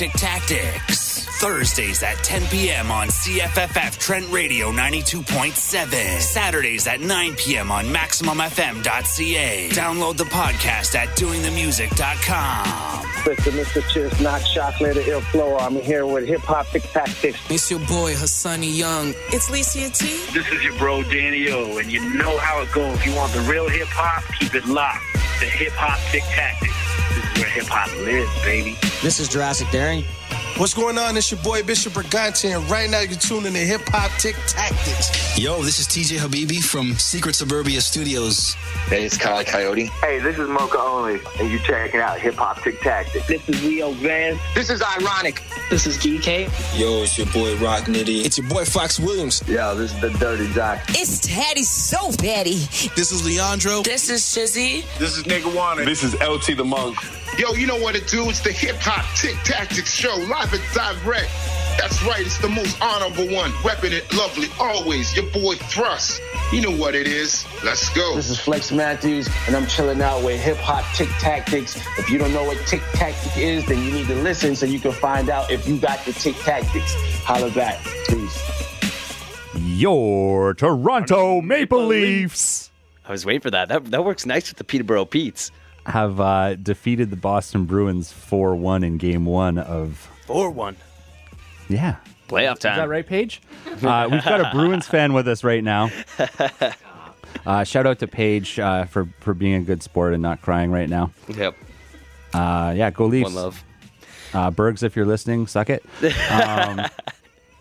Tick Tactics. Thursdays at 10 p.m. on CFFF Trent Radio 92.7. Saturdays at 9 p.m. on MaximumFM.ca. Download the podcast at DoingTheMusic.com. Mr. Mr. Chiz, not chocolate or ill flow. I'm here with hip hop tick tactics. It's your boy Hassani Young. It's Licia T. This is your bro Danny O, and you know how it goes. If you want the real hip hop, keep it locked. The hip hop tick tactics. This is hip hop lives, baby. This is Jurassic Daring. What's going on? It's your boy Bishop Brigante, and right now you're tuning to Hip Hop Tick Tactics. Yo, this is TJ Habibi from Secret Suburbia Studios. Hey, it's Kyle Coyote. Hey, this is Mocha Only, and you're checking out Hip Hop Tick Tactics. This is Leo Vance. This is Ironic. This is GK. Yo, it's your boy Rock Nitty. It's your boy Fox Williams. Yo, this is the Dirty Doc. It's Teddy So Petty. This is Leandro. This is Shizzy. This is Nigga Wanted. This is LT the Monk. Yo, you know what it do? It's the Hip Hop Tick Tactics Show, live and direct. That's right, it's the most honorable one. Repping it lovely, always. Your boy Thrust. You know what it is. Let's go. This is Flex Matthews, and I'm chilling out with Hip Hop Tick Tactics. If you don't know what Tick Tactic is, then you need to listen so you can find out if you got the Tick Tactics. Holla back. Peace. Your Toronto Maple Leafs. I was waiting for that. That that works nice with the Peterborough Petes. Have uh, defeated the Boston Bruins 4 1 in game one of. 4 1. Yeah. Playoff time. Is that right, Paige? Uh, we've got a Bruins fan with us right now. Uh, shout out to Paige uh, for, for being a good sport and not crying right now. Yep. Uh, yeah, go Leafs. One love. Uh, Bergs, if you're listening, suck it. Um,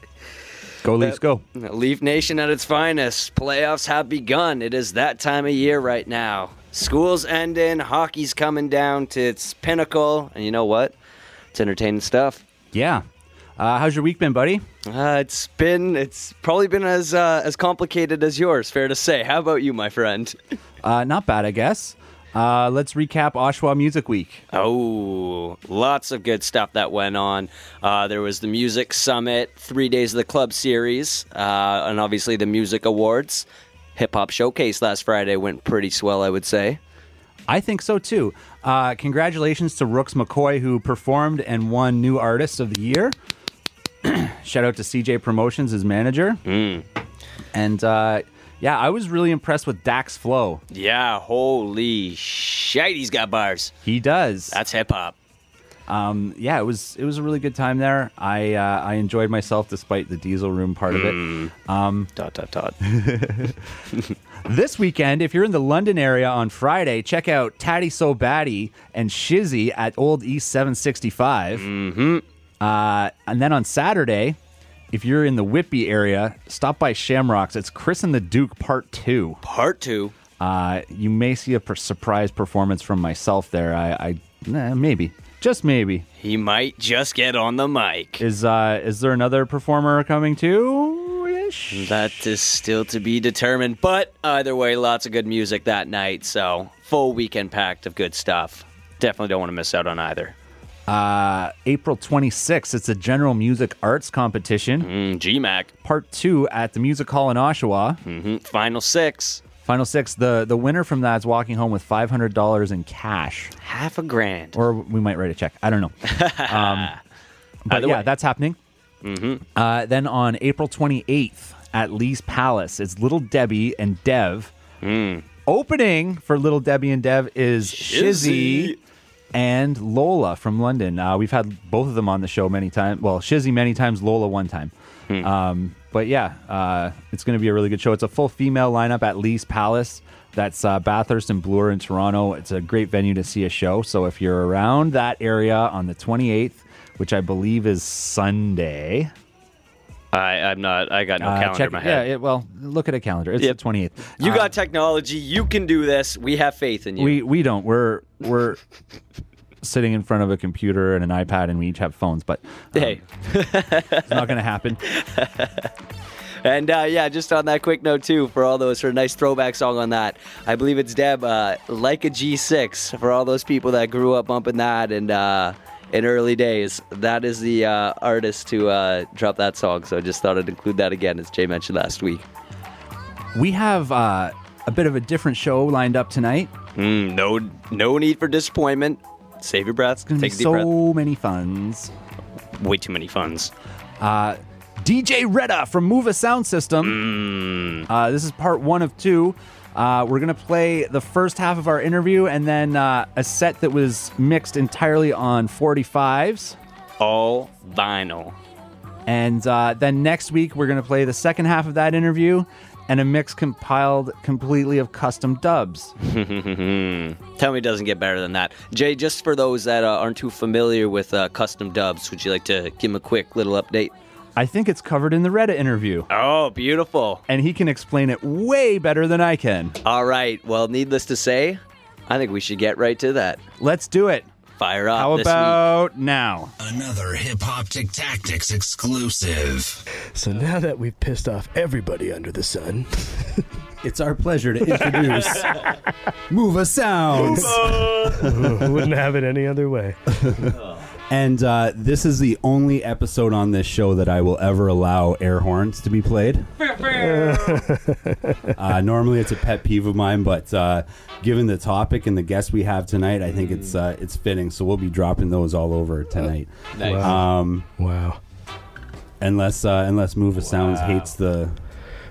go Leafs, go. Leaf Nation at its finest. Playoffs have begun. It is that time of year right now. School's ending, hockey's coming down to its pinnacle, and you know what? It's entertaining stuff. Yeah. Uh, how's your week been, buddy? Uh, it's been it's probably been as uh, as complicated as yours. Fair to say. How about you, my friend? Uh, not bad, I guess. Uh, let's recap Oshawa Music Week. Oh, lots of good stuff that went on. Uh, there was the Music Summit, three days of the club series, uh, and obviously the Music Awards. Hip Hop Showcase last Friday went pretty swell, I would say. I think so too. Uh, congratulations to Rooks McCoy, who performed and won New Artist of the Year. Shout out to CJ Promotions, his manager. Mm. And uh, yeah, I was really impressed with Dax Flow. Yeah, holy shit, he's got bars. He does. That's hip hop. Um, yeah, it was it was a really good time there. I uh, I enjoyed myself despite the diesel room part of it. Mm. Um, dot dot dot. this weekend, if you're in the London area on Friday, check out Tatty So Batty and Shizzy at Old East 765. Mm-hmm. Uh, and then on Saturday, if you're in the Whitby area, stop by Shamrocks. It's Chris and the Duke Part Two. Part Two. Uh, you may see a per- surprise performance from myself there. I, I eh, maybe, just maybe. He might just get on the mic. Is uh, is there another performer coming too? That is still to be determined. But either way, lots of good music that night. So full weekend packed of good stuff. Definitely don't want to miss out on either. Uh, April 26th, it's a general music arts competition. Mm, GMAC. Part two at the Music Hall in Oshawa. Mm-hmm. Final six. Final six. The the winner from that is walking home with five hundred dollars in cash. Half a grand. Or we might write a check. I don't know. um, but Either yeah, way. that's happening. Mm-hmm. Uh, then on April 28th at Lee's Palace, it's Little Debbie and Dev. Mm. Opening for Little Debbie and Dev is Shizzy, Shizzy. and Lola from London. Uh, we've had both of them on the show many times. Well, Shizzy many times, Lola one time. Hmm. Um, but yeah, uh, it's going to be a really good show. It's a full female lineup at Lee's Palace. That's uh, Bathurst and Bloor in Toronto. It's a great venue to see a show. So if you're around that area on the 28th, which I believe is Sunday, I, I'm not. I got no uh, calendar check, in my yeah, it, well, look at a calendar. It's Yep. the 28th. you Uh, got technology. You can do this. We have faith in you. We we don't. We're we're sitting in front of a computer and an iPad, and we each have phones. But um, hey, it's not going to happen. And uh, yeah, just on that quick note too, for all those for a nice throwback song on that, I believe it's Dev, uh, like a G6 for all those people that grew up bumping that and uh, in early days. That is the uh, artist to uh, drop that song. So I just thought I'd include that again, as Jay mentioned last week. We have uh, a bit of a different show lined up tonight. Mm, no, no need for disappointment. Save your breath. It's be Take a deep breath. so many funds. way too many funds. Uh, DJ Redda from Move a Sound System. Uh, this is part one of two. Uh, we're going to play the first half of our interview and then uh, a set that was mixed entirely on 45s. All vinyl. And uh, then next week, we're going to play the second half of that interview and a mix compiled completely of custom dubs. Tell me it doesn't get better than that. Jay, just for those that uh, aren't too familiar with uh, custom dubs, would you like to give him a quick little update? I think it's covered in the Redda interview. Oh, beautiful. And he can explain it way better than I can. All right. Well, needless to say, I think we should get right to that. Let's do it. Fire up. How this about now? Another Hip Hop Tick Tactics exclusive. So now that we've pissed off everybody under the sun, It's our pleasure to introduce Move a Sounds. wouldn't have it any other way. And uh, this is the only episode on this show that I will ever allow air horns to be played. uh, normally, it's a pet peeve of mine, but uh, given the topic and the guest we have tonight, I think it's uh, it's fitting. So we'll be dropping those all over tonight. Nice. Um, Wow. unless uh, unless Move a Sounds hates the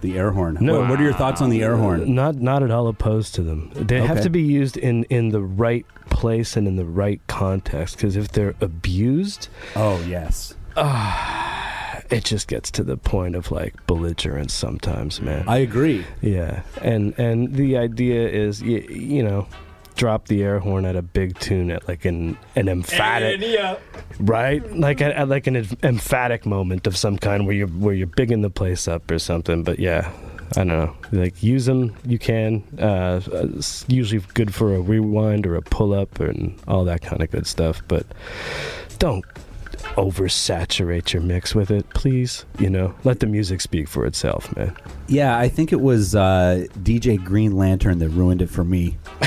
the air horn. No. What, what are your thoughts on the air horn? Uh, not not at all opposed to them. They have Okay. to be used in in the right place and in the right context. Because if they're abused, Oh yes, uh, it just gets to the point of like belligerence sometimes, man. I agree. Yeah, and and the idea is you, you know drop the air horn at a big tune at like an an emphatic right like at, at like an emphatic moment of some kind where you're where you're bigging the place up or something but yeah I don't know. Like use them, you can. Uh, it's usually good for a rewind or a pull up and all that kind of good stuff. But don't oversaturate your mix with it, please. You know, let the music speak for itself, man. Yeah, I think it was uh, DJ Green Lantern that ruined it for me.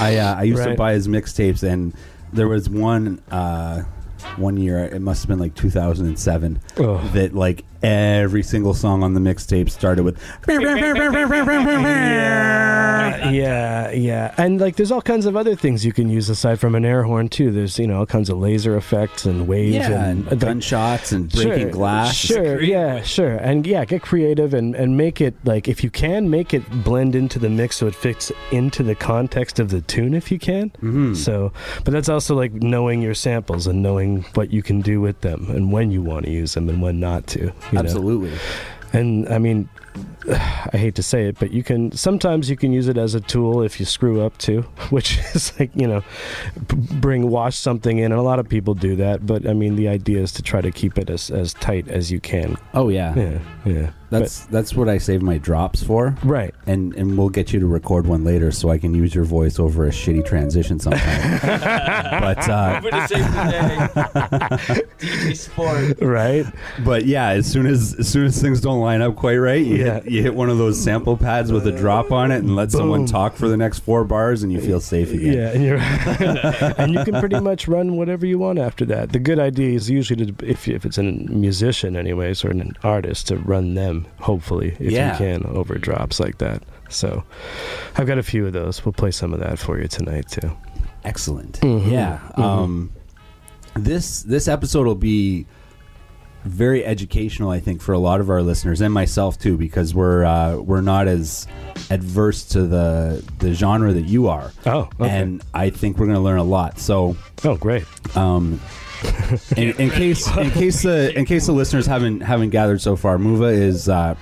I uh, I used to buy his mixtapes, and there was one uh, one year. It must have been like 2007. Oh. That like every single song on the mixtape started with. yeah, yeah, yeah and like there's all kinds of other things you can use aside from an air horn too. There's you know all kinds of laser effects and waves Yeah, and, and gunshots and breaking Sure, glass. Sure, yeah, sure, and yeah, get creative and and make it like if you can make it blend into the mix so it fits into the context of the tune if you can. Mhm. So, but that's also like knowing your samples and knowing what you can do with them and when you want to use them and when not to. You know? Absolutely. And I mean, I hate to say it, but you can sometimes you can use it as a tool if you screw up too, which is like you know, bring wash something in, and a lot of people do that. But I mean, the idea is to try to keep it as as tight as you can. Oh yeah. Yeah, yeah. That's that's what I save my drops for. Right. And and we'll get you to record one later so I can use your voice over a shitty transition sometime. but uh DJ Sport. right. but yeah, as soon as as soon as things don't line up quite right, you Yeah. hit, you hit one of those sample pads with a drop on it and let someone talk for the next four bars and you feel safe again. Yeah, and you're and you can pretty much run whatever you want after that. The good idea is usually to, if if it's a musician, anyways, or an artist, to run them. Hopefully, if Yeah. you can, over drops like that. So, I've got a few of those. We'll play some of that for you tonight too. Excellent. Mhm. Yeah. Mhm. Um, this this episode will be very educational, I think, for a lot of our listeners and myself too, because we're uh, we're not as adverse to the the genre that you are. Oh, okay. and I think we're going to learn a lot. So, oh, great. Um, in, in case in case the in case the listeners haven't haven't gathered so far, Muva is uh,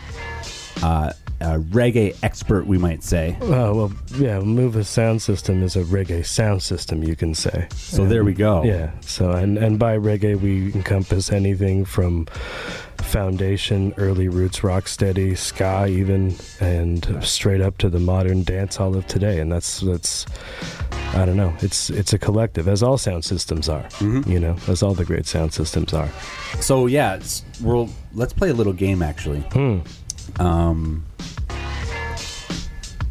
uh, a reggae expert, we might say. Oh well, yeah. Move a sound system is a reggae sound system, you can say. So there we go. Yeah. So and and by reggae we encompass anything from foundation, early roots, rock steady, ska, even, and straight up to the modern dance hall of today. And that's that's I don't know. It's it's a collective, as all sound systems are. You know, as all the great sound systems are. So yeah, we'll let's play a little game actually. Hmm. Um,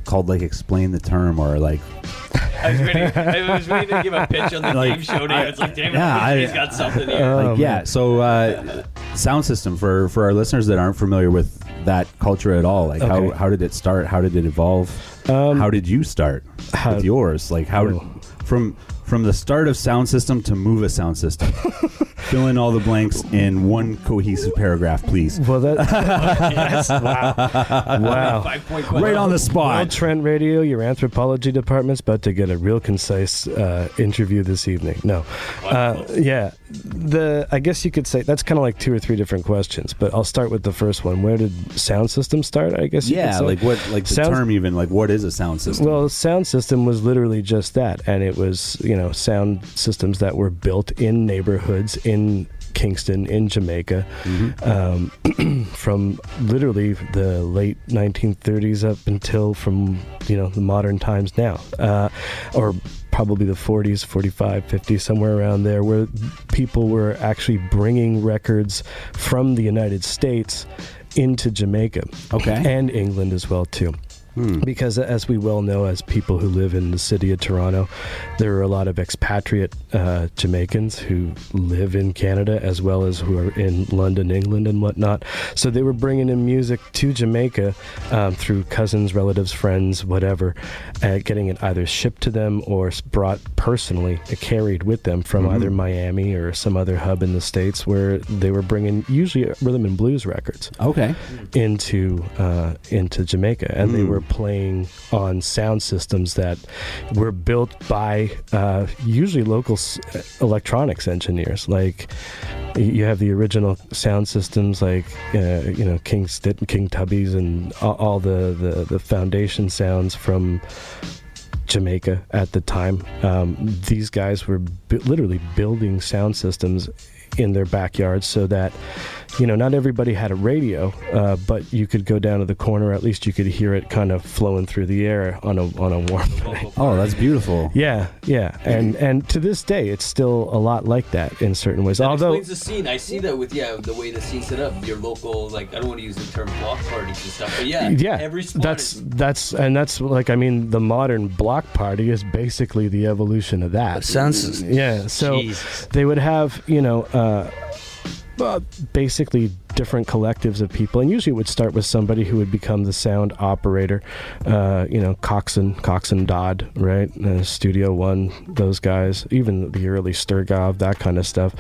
called like explain the term or like I was waiting, I was waiting to give a pitch on the Like, game show I- name. It's like, damn it, yeah, I- he's got something here. Oh, like, yeah. So uh, sound system for for our listeners that aren't familiar with that culture at all. Like how how did it start? How did it evolve? Um, how did you start how- with yours? Like how Oh. from From the start of sound system to move a sound system. Fill in all the blanks in one cohesive paragraph, please. Well, that, that's wow, wow, Right on the spot. Well, Trent Radio, your anthropology department's about to get a real concise uh, interview this evening. No, uh, yeah, the I guess you could say that's kind of like two or three different questions, but I'll start with the first one. Where did sound system start? I guess. You Yeah, could say? like what? Like the Sound- term, even like what is a sound system? Well, sound system was literally just that, and it was you know sound systems that were built in neighborhoods in Kingston, in Jamaica, um, from literally the late 1930s up until from you know the modern times now, uh, or probably the 40s, 45, 50, somewhere around there, where people were actually bringing records from the United States into Jamaica, Okay. and England as well too because as we well know as people who live in the city of toronto there are a lot of expatriate uh, jamaicans who live in canada as well as who are in london england and whatnot. So they were bringing in music to jamaica um, through cousins relatives friends whatever uh, getting it either shipped to them or brought personally uh, carried with them from either miami or some other hub in the states where they were bringing usually rhythm and blues records okay. into uh, into Jamaica, and they were playing on sound systems that were built by uh, usually local electronics engineers. Like you have the original sound systems, like uh, you know King St- King Tubby's and all, the, the the foundation sounds from. Jamaica at the time. Um, these guys were literally building sound systems in their backyards so that, you know, not everybody had a radio, uh, but you could go down to the corner. At least you could hear it kind of flowing through the air on a on a warm night. Oh, that's beautiful. Yeah, yeah, and and to this day, it's still a lot like that in certain ways. That Although explains the scene. I see that with yeah the way the scene set up. Your local like I don't want to use the term block parties and stuff, but yeah, yeah every spot that's is that's and that's like i mean the modern block party is basically the evolution of that sounds- yeah so Jesus. they would have you know uh uh, basically different collectives of people and usually it would start with somebody who would become the sound operator uh, you know Coxsone Coxsone Dodd right? Uh, studio one those guys even the early Sturgav that kind of stuff.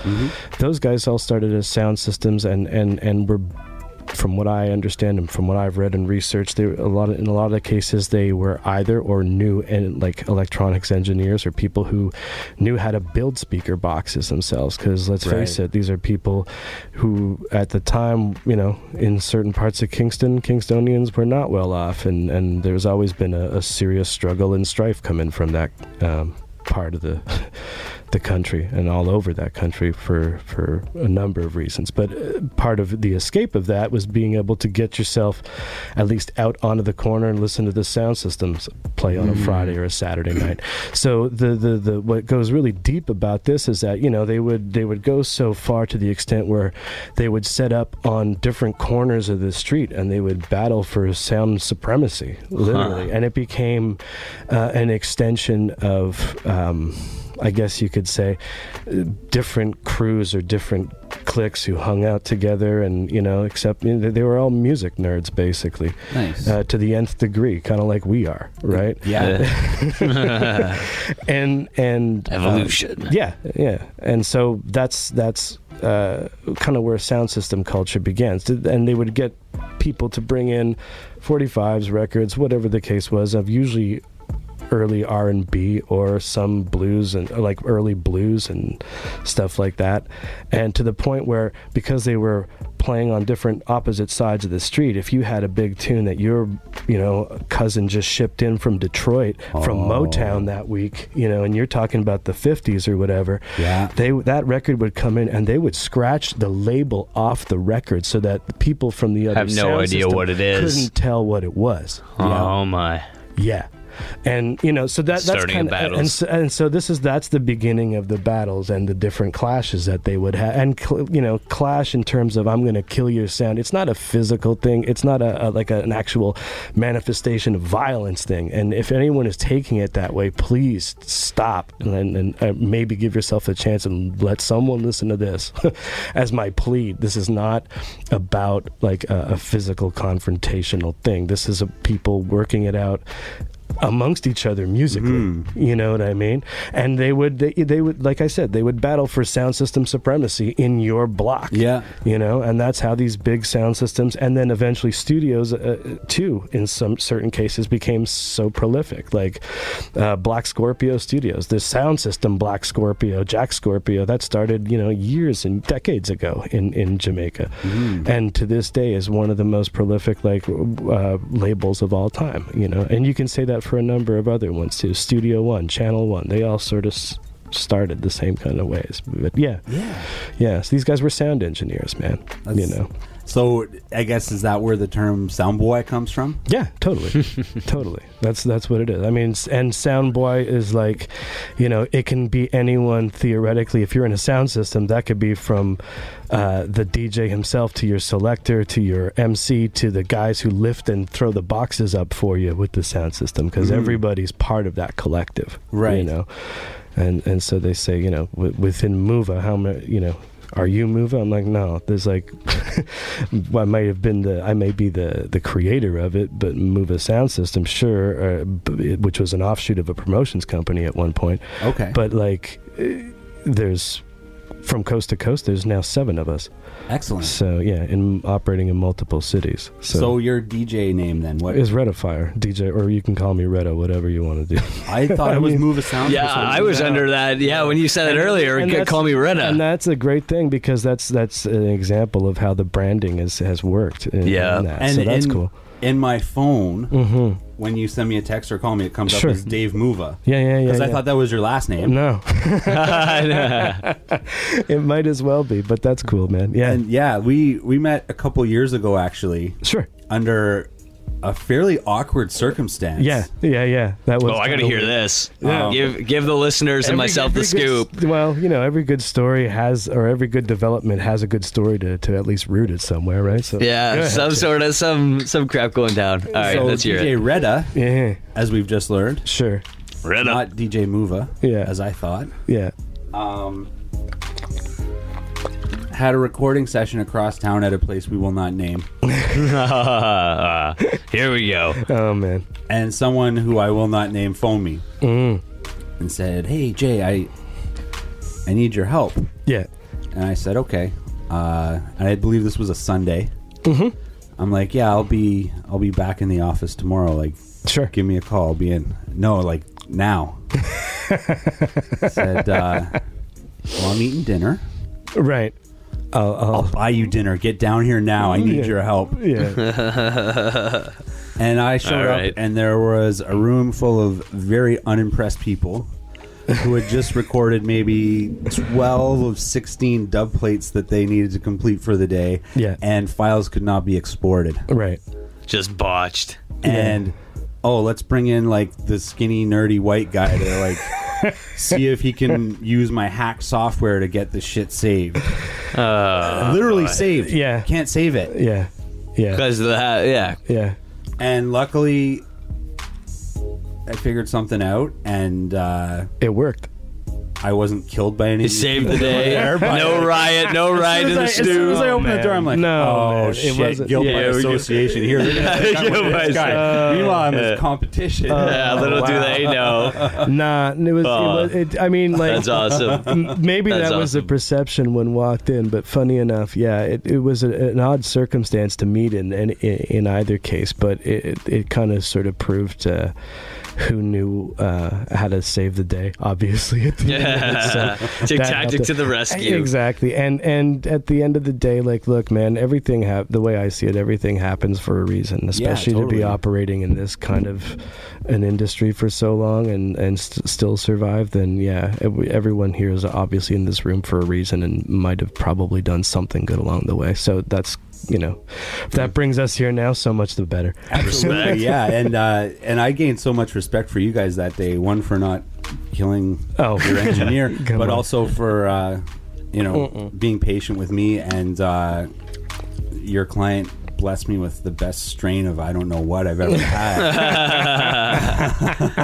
Those guys all started as sound systems and and and were from what I understand and from what I've read and researched, they a lot of, in a lot of the cases they were either or new and like electronics engineers or people who knew how to build speaker boxes themselves. Because let's face it, these are people who at the time, you know, in certain parts of Kingston, Kingstonians were not well off, and and there's always been a, a serious struggle and strife coming from that. Um, part of the the country and all over that country for for a number of reasons. But uh, part of the escape of that was being able to get yourself at least out onto the corner and listen to the sound systems play on a Friday or a Saturday night. So the, the the what goes really deep about this is that you know they would they would go so far to the extent where they would set up on different corners of the street and they would battle for sound supremacy literally. And it became uh, an extension of um, I guess you could say different crews or different cliques who hung out together and you know except you know, they were all music nerds basically Nice. uh, to the nth degree kind of like we are right Yeah. and and uh, Evolution. yeah, yeah, and so that's that's uh, kind of where sound system culture begins, and they would get people to bring in 45s records, whatever the case was, of usually early R&B or some blues and uh, like early blues and stuff like that and to the point where because they were playing on different opposite sides of the street if you had a big tune that your you know cousin just shipped in from Detroit from oh. Motown that week you know and you're talking about the 50s or whatever Yeah. they that record would come in and they would scratch the label off the record so that the people from the other Have no idea what it is. couldn't tell what it was Oh my. yeah. And you know, so that that's kind of and so, and so this is that's the beginning of the battles and the different clashes that they would have, and cl- you know, clash in terms of I'm going to kill your sound. It's not a physical thing. It's not a, a like a, an actual manifestation of violence thing. And if anyone is taking it that way, please stop and, and uh, maybe give yourself a chance and let someone listen to this as my plea. This is not about like a, a physical confrontational thing. This is a people working it out amongst each other musically. You know what I mean? And they would they, they would like I said, they would battle for sound system supremacy in your block. Yeah. You know, and that's how these big sound systems and then eventually studios uh, too in some certain cases became so prolific like uh, Black Scorpio Studios. The sound system Black Scorpio, Jack Scorpio that started, you know, years and decades ago in in Jamaica. And to this day is one of the most prolific like uh, labels of all time, you know. And you can say that for a number of other ones too. Studio 1, Channel 1. They all sort of s- started the same kind of ways. But yeah. Yeah. Yeah, so these guys were sound engineers, man. you know. So I guess is that where the term sound boy comes from? Yeah, totally, totally. That's that's what it is. I mean, and sound boy is like, you know, it can be anyone theoretically. If you're in a sound system, that could be from uh, the DJ himself to your selector to your MC to the guys who lift and throw the boxes up for you with the sound system because Mhm. everybody's part of that collective, Right. You know, and and so they say, you know, w- within Mova, how many, you know. Are you Mova? I'm like, no. There's like, I might have been the, I may be the the creator of it, but Mova Sound System, sure, uh, b- which was an offshoot of a promotions company at one point. Okay. But like, uh, there's from coast to coast. There's now seven of us. Excellent. So yeah, in operating in multiple cities. So, So, your DJ name then? What is Redda Fire DJ, or you can call me Redda, whatever you want to do. I thought it was Move a Sound. Yeah, I was under that. Yeah, when you said it earlier, And call me Redda. And that's a great thing because that's that's an example of how the branding is, has worked. In, Yeah. in that. And so that's in, cool. In my phone, Mhm. when you send me a text or call me, it comes Sure. up as Dave Muva. Yeah, yeah, yeah. Because I thought that was your last name. No. it might as well be, but that's cool, man. Yeah. And yeah, we we met a couple years ago actually. Sure. Under a fairly awkward circumstance. yeah, yeah, yeah. That was. Oh, I got to hear weird. this. Yeah. Give give the listeners and myself the every good- scoop. well, you know, every good story has, or every good development has a good story to, to at least root it somewhere, right? So Yeah, some Jay. sort of some some crap going down. All right, so let's hear DJ it. Redda, Yeah, as we've just learned, sure. Redda. not DJ Muva, Yeah. as I thought, Yeah. um, had a recording session across town at a place we will not name, Here we go. Oh man. and someone who I will not name phoned me Mm. and said, "Hey Jay, I I need your help." Yeah. And I said, "Okay." Uh, and I believe this was a Sunday. Mm-hmm. I'm like, "Yeah, I'll be I'll be back in the office tomorrow. Like, Sure. give me a call. I'll be in." No, like now. said, uh, "Well, I'm eating dinner. Right. I'll, I'll, I'll buy you dinner. Get down here now. I need Yeah. your help." yeah. And I showed All up, and there was a room full of very unimpressed people who had just recorded maybe 12 of 16 dub plates that they needed to complete for the day. Yeah. And files could not be exported. right. Just botched. And, oh, let's bring in like the skinny, nerdy white guy to like see if he can use my hack software to get the shit saved. Uh, Literally saved. Yeah. Can't save it. Yeah. Yeah. because of that. Yeah. Yeah. And luckily, I figured something out, and uh, It worked. I wasn't killed by any. You saved the day. No riot. No riot in the as soon as I stew. opened the door, I'm like, No, oh man, it shit, wasn't- guilt Yeah, by we association here. They're gonna think I'm with Guilt by this guy. Uh, Meanwhile, I'm yeah. his competition. Yeah, little do they know. Nah, it was. It was it, I mean, like That's awesome. M- Maybe That's that was the awesome. perception when walked in, but funny enough, yeah, it, it was a, an odd circumstance to meet in in, in either case, but it it kind of sort of proved uh, who knew uh, how to save the day. Obviously, at the it, so tactic to the rescue. Exactly, and and at the end of the day, like, look, man, everything hap- the way I see it, everything happens for a reason. Especially to totally. be operating in this kind of an industry for so long and and st- still survive. Then yeah, ev- everyone here is obviously in this room for a reason and might have probably done something good along the way. So that's you know, if that brings us here now, so much the better. Absolutely, yeah. And uh, and I gained so much respect for you guys that day. One for not killing Oh. your engineer, but on. also for uh, you know being patient with me and uh, your client blessed me with the best strain of I don't know what I've ever had.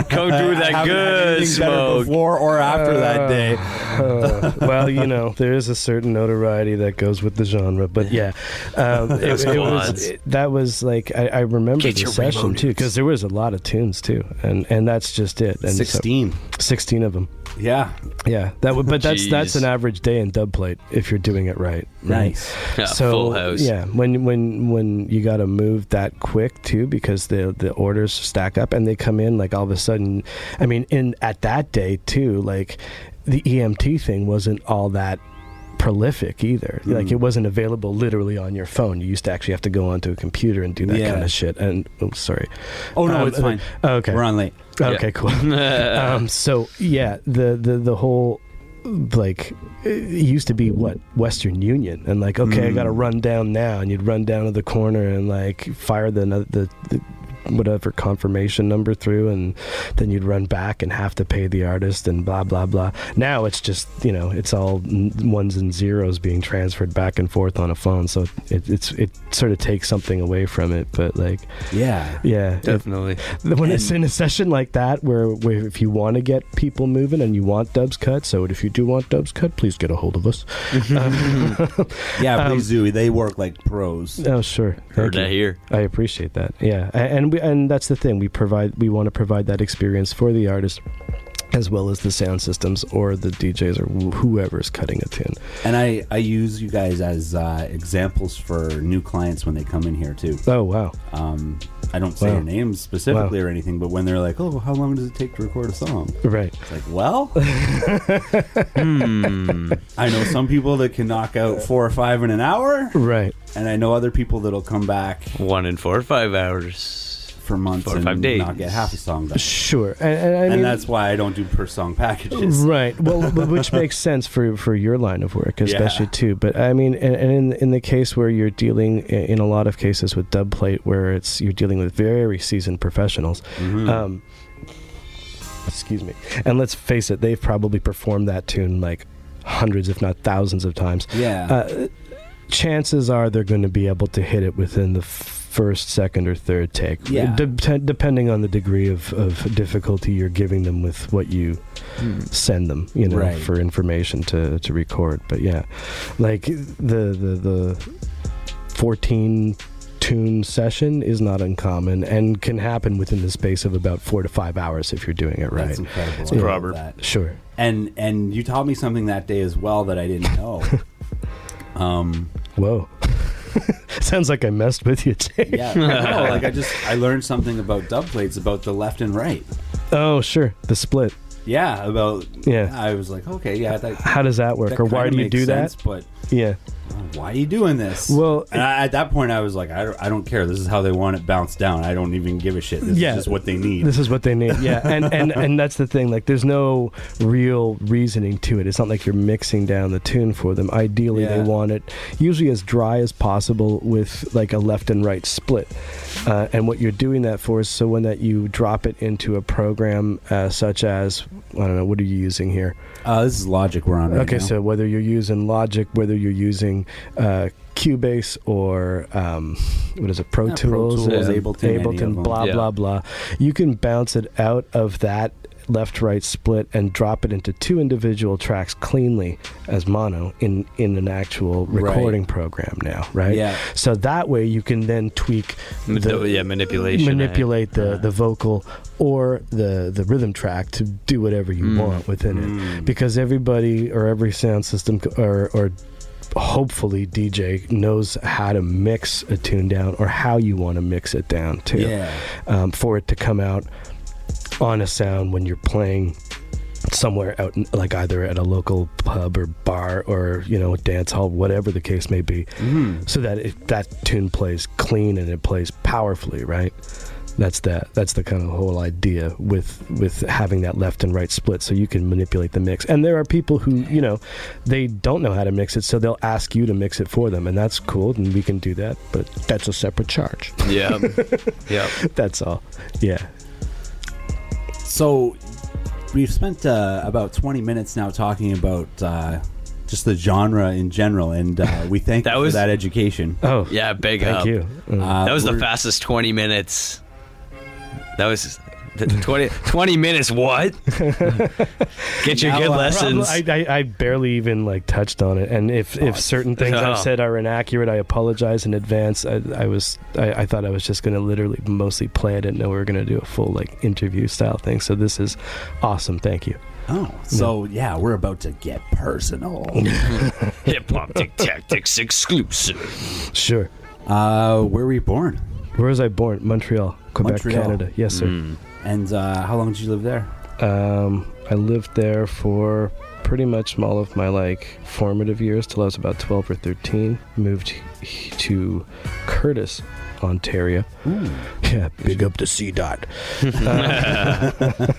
Come do that I haven't had good smoke. before or after that day. Uh, well, you know, there is a certain notoriety that goes with the genre, but yeah, um, it, it was it- that was like I, I remember Get the session rainbow too because there was a lot of tunes too, and and that's just it. And so- 16. 16 of them. Yeah. Yeah, that would, but that's that's an average day in dub plate if you're doing it right. right? Nice. Yeah, so full house. yeah, when when when you got to move that quick too, because the the orders stack up and they come in like all of a sudden. I mean, in at that day too, like the EMT thing wasn't all that prolific either. Like Mm. it wasn't available literally on your phone. You used to actually have to go onto a computer and do that Yeah. kind of shit. And oh, sorry. Oh no, Um, it's fine. Okay. We're on late. Okay, cool. um, so yeah, the the the whole like it used to be what Western Union, and like okay, I got to Mm. run down now, and you'd run down to the corner and like fire the the. the whatever confirmation number through and then you'd run back and have to pay the artist and blah blah blah now it's just you know it's all ones and zeros being transferred back and forth on a phone so it, it's it sort of takes something away from it but like Yeah. yeah it- Definitely. when it's in a session like that where, where if you want to get people moving and you want dubs cut so if you do want dubs cut please get a hold of us Um, Yeah, um, please do. They work like pros. oh sure Heard Thank you. that here. i appreciate that yeah and we and that's the thing we provide we want to provide that experience for the artist as well as the sound systems or the djs or wh- whoever's cutting a tune And I, I use you guys as uh, examples for new clients when they come in here too. oh wow Um, I don't say Wow. your names specifically or anything, but when they're like, "Oh, how long does it take to record a song?" right It's like, well, Hmm. I know some people that can knock out four or five in an hour, right and I know other people that'll come back One in four or five hours. For months Four or and five days. not get half a song done. sure and, and, I and that's why I don't do per song packages. Right. Well, which makes sense for for your line of work, especially too. But I mean, and, and in in the case where you're dealing in a lot of cases with dub plate, where it's you're dealing with very seasoned professionals. Mhm. Um, excuse me. And let's face it, they've probably performed that tune like hundreds, if not thousands, of times. yeah. Uh, chances are they're going to be able to hit it within the first, second, or third take. Yeah. De- depending on the degree of, of difficulty you're giving them with what you send them, you know, Right. for information to, to record. But yeah, like the the the 14 tune session is not uncommon and can happen within the space of about four to five hours if you're doing it right. That's incredible. It's Robert. that. Sure. And and you taught me something that day as well that I didn't know. um, Whoa. Sounds like I messed with you, Jay. yeah, no, like I just I learned something about dub plates about the left and right. Oh, sure. The split. Yeah, about Yeah. I was like, okay, yeah, that, How does that work? that or why do you do sense, that? But Yeah. Why are you doing this? Well, and I, at that point, I was like, I don't, I don't care. This is how they want it bounced down. I don't even give a shit. This Yeah. is just what they need. This is what they need. Yeah, and and and that's the thing. Like, there's no real reasoning to it. It's not like you're mixing down the tune for them. Ideally, they want it usually as dry as possible with like a left and right split. Uh, and what you're doing that for is so when that you drop it into a program uh, such as I don't know what are you using here. Uh, this is Logic we're on right okay, now. so whether you're using Logic, whether you're using uh, Cubase or um, what is it, Pro Yeah, Pro Tools, Tools, and Ableton, Ableton, blah Yeah. blah blah, you can bounce it out of that left-right split and drop it into two individual tracks cleanly as mono in in an actual Right. recording program now, right? Yeah. So that way you can then tweak the, yeah, manipulation. manipulate the, the vocal or the the rhythm track to do whatever you Mm. want within Mm. it because everybody or every sound system or or hopefully DJ knows how to mix a tune down or how you want to mix it down too Yeah. um, for it to come out on a sound when you're playing somewhere out in, like either at a local pub or bar or you know dance hall whatever the case may be Mhm. so that it, that tune plays clean and it plays powerfully right that's that that's the kind of whole idea with with having that left and right split so you can manipulate the mix and there are people who you know they don't know how to mix it so they'll ask you to mix it for them and that's cool and we can do that but that's a separate charge Yeah. yeah. that's all yeah So we've spent uh, about 20 minutes now talking about uh, just the genre in general, and uh, we thank That you was- for that education. Oh, Yeah, big thank up. you. Uh, Uh, That was the fastest 20 minutes. That was the 20, 20 minutes. What? Get your Now, good uh, lessons. I, I, I barely even like touched on it, and if, if certain things Oh. I've said are inaccurate, I apologize in advance. I, I was I, I thought I was just going to literally mostly play. I didn't know we were going to do a full like interview style thing. So this is awesome. Thank you. Oh, so yeah, we're about to get personal. Hip Hop Tactics exclusive. Sure. uh, where were you born? Where was I born? Montreal, Quebec, Montreal. Canada. Yes, sir. Mm. And uh, how long did you live there? Um, I lived there for pretty much all of my like formative years till I was about 12 or 13. Moved to Curtis, Ontario. Yeah, big up to C dot. Uh,